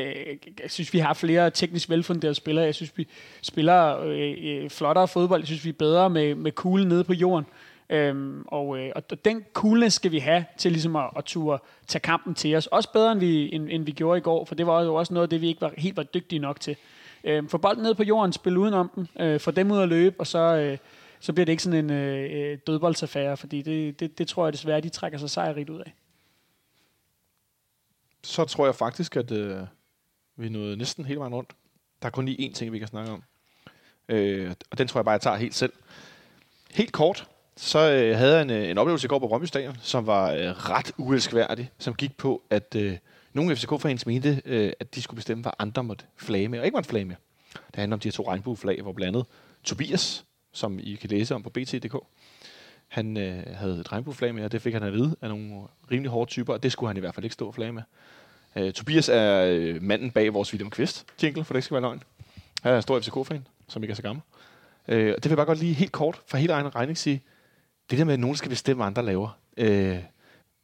jeg synes, vi har flere teknisk velfunderede spillere. Jeg synes, vi spiller øh, øh, flottere fodbold. Jeg synes, vi er bedre med, med kuglen nede på jorden. Øhm, og, øh, og den coolness skal vi have til ligesom at, at ture tage kampen til os. Også bedre, end vi, end, end vi gjorde i går, for det var jo også noget af det, vi ikke var helt var dygtige nok til. Øhm, få bolden ned på jorden, spille udenom den, øh, få dem ud at løbe, og så, øh, så bliver det ikke sådan en øh, øh, dødboldsaffære, fordi det, det, det tror jeg desværre, de trækker sig sejrigt ud af. Så tror jeg faktisk, at øh, vi nåede næsten hele vejen rundt. Der er kun lige én ting, vi kan snakke om. Øh, og den tror jeg bare, jeg tager helt selv. Helt kort, så øh, havde jeg en, øh, en oplevelse i går på Brøndby Stadion, som var øh, ret uelskværdig, som gik på, at øh, nogle FCK-fans mente, øh, at de skulle bestemme, hvad andre måtte flage med, og ikke måtte flage med. Det handler om de her to regnbueflag, hvor blandt andet Tobias, som I kan læse om på BT.dk, han øh, havde et regnbueflag med, og det fik han at vide af nogle rimelig hårde typer, og det skulle han i hvert fald ikke stå og flage med. Øh, Tobias er øh, manden bag vores William Kvist jingle, for det ikke skal være løgn. Han er en stor FCK-fan, som ikke er så gammel. Øh, og det vil jeg bare godt lige helt kort, for helt egen regning sige, det der med, at nogen skal bestemme, hvad andre laver, øh,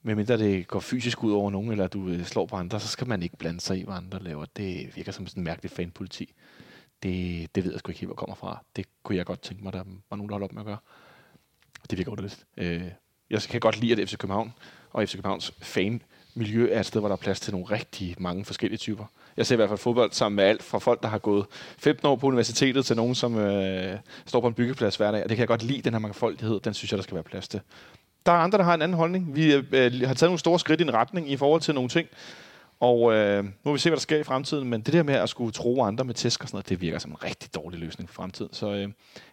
medmindre det går fysisk ud over nogen, eller du øh, slår på andre, så skal man ikke blande sig i, hvad andre laver. Det virker som sådan en mærkelig fanpoliti. Det, det ved jeg sgu ikke helt, hvor kommer fra. Det kunne jeg godt tænke mig, der var nogen, der holdt op med at gøre. Det virker underligt. Øh, jeg kan godt lide, at FC København og FC Københavns miljø er et sted, hvor der er plads til nogle rigtig mange forskellige typer. Jeg ser i hvert fald fodbold sammen med alt fra folk, der har gået 15 år på universitetet, til nogen, som øh, står på en byggeplads hver dag. Og det kan jeg godt lide, den her mangfoldighed. Den synes jeg, der skal være plads til. Der er andre, der har en anden holdning. Vi øh, øh har taget nogle store skridt i en retning i forhold til nogle ting. Og øh, nu må vi se, hvad der sker i fremtiden. Men det der med at skulle tro andre med tæsk og sådan noget, det virker som en rigtig dårlig løsning for fremtiden. Så øh,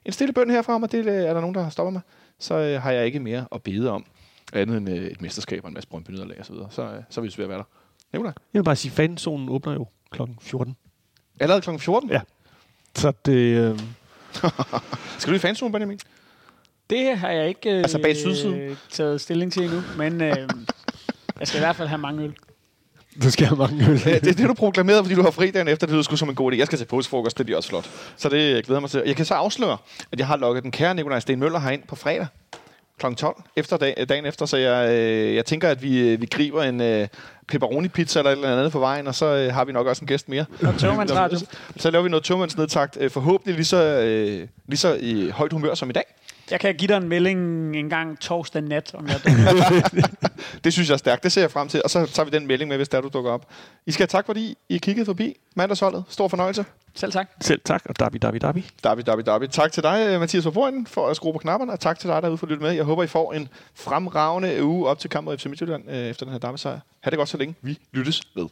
en stille bøn herfra, og det øh, er der nogen, der stopper mig. Så øh, har jeg ikke mere at bede om. Andet end øh, et mesterskab og en masse brøndby nederlag og så videre. Så, øh, så er vi svært at være der. Nikolaj? Jeg vil bare sige, fanzonen åbner jo kl. 14. Allerede kl. 14? Ja. Så det... Øh, Skal du i fanzone, Benjamin? Det har jeg ikke øh, Altså bag sydsiden? taget stilling til endnu, men øh, jeg skal i hvert fald have mange øl. du skal have mange øl. Ja, det er det, du proklamerede, fordi du har fri dagen efter. Det lyder sgu som en god idé. Jeg skal til påskefrokost, det bliver også flot. Så det jeg glæder mig til. Jeg kan så afsløre, at jeg har lukket den kære Nikolaj Sten Møller herind på fredag kl. 12, efter dag, dagen efter, så jeg, øh, jeg tænker, at vi, øh, vi griber en øh, pepperoni-pizza eller et eller andet på vejen, og så øh, har vi nok også en gæst mere. Og togmandsradio. Så laver vi noget togmandsnedtagt, øh, forhåbentlig lige så, øh, lige så i højt humør som i dag. Jeg kan give dig en melding en gang torsdag nat, om jeg. Det synes jeg er stærkt. Det ser jeg frem til. Og så tager vi den melding med, hvis der du dukker op. I skal have tak, fordi I kiggede forbi mandagsholdet. Stor fornøjelse. Selv tak. Selv tak, og dabi, dabi, dabi. Dabi, dabi, dabi. Tak til dig, øh, Mathias Forborgen, for at skrue på knapperne, og tak til dig derude for at lytte med. Jeg håber, I får en fremragende uge op til kampen mod FC Midtjylland øh, efter den her derby-sejr. Ha' det godt så længe. Vi lyttes ved.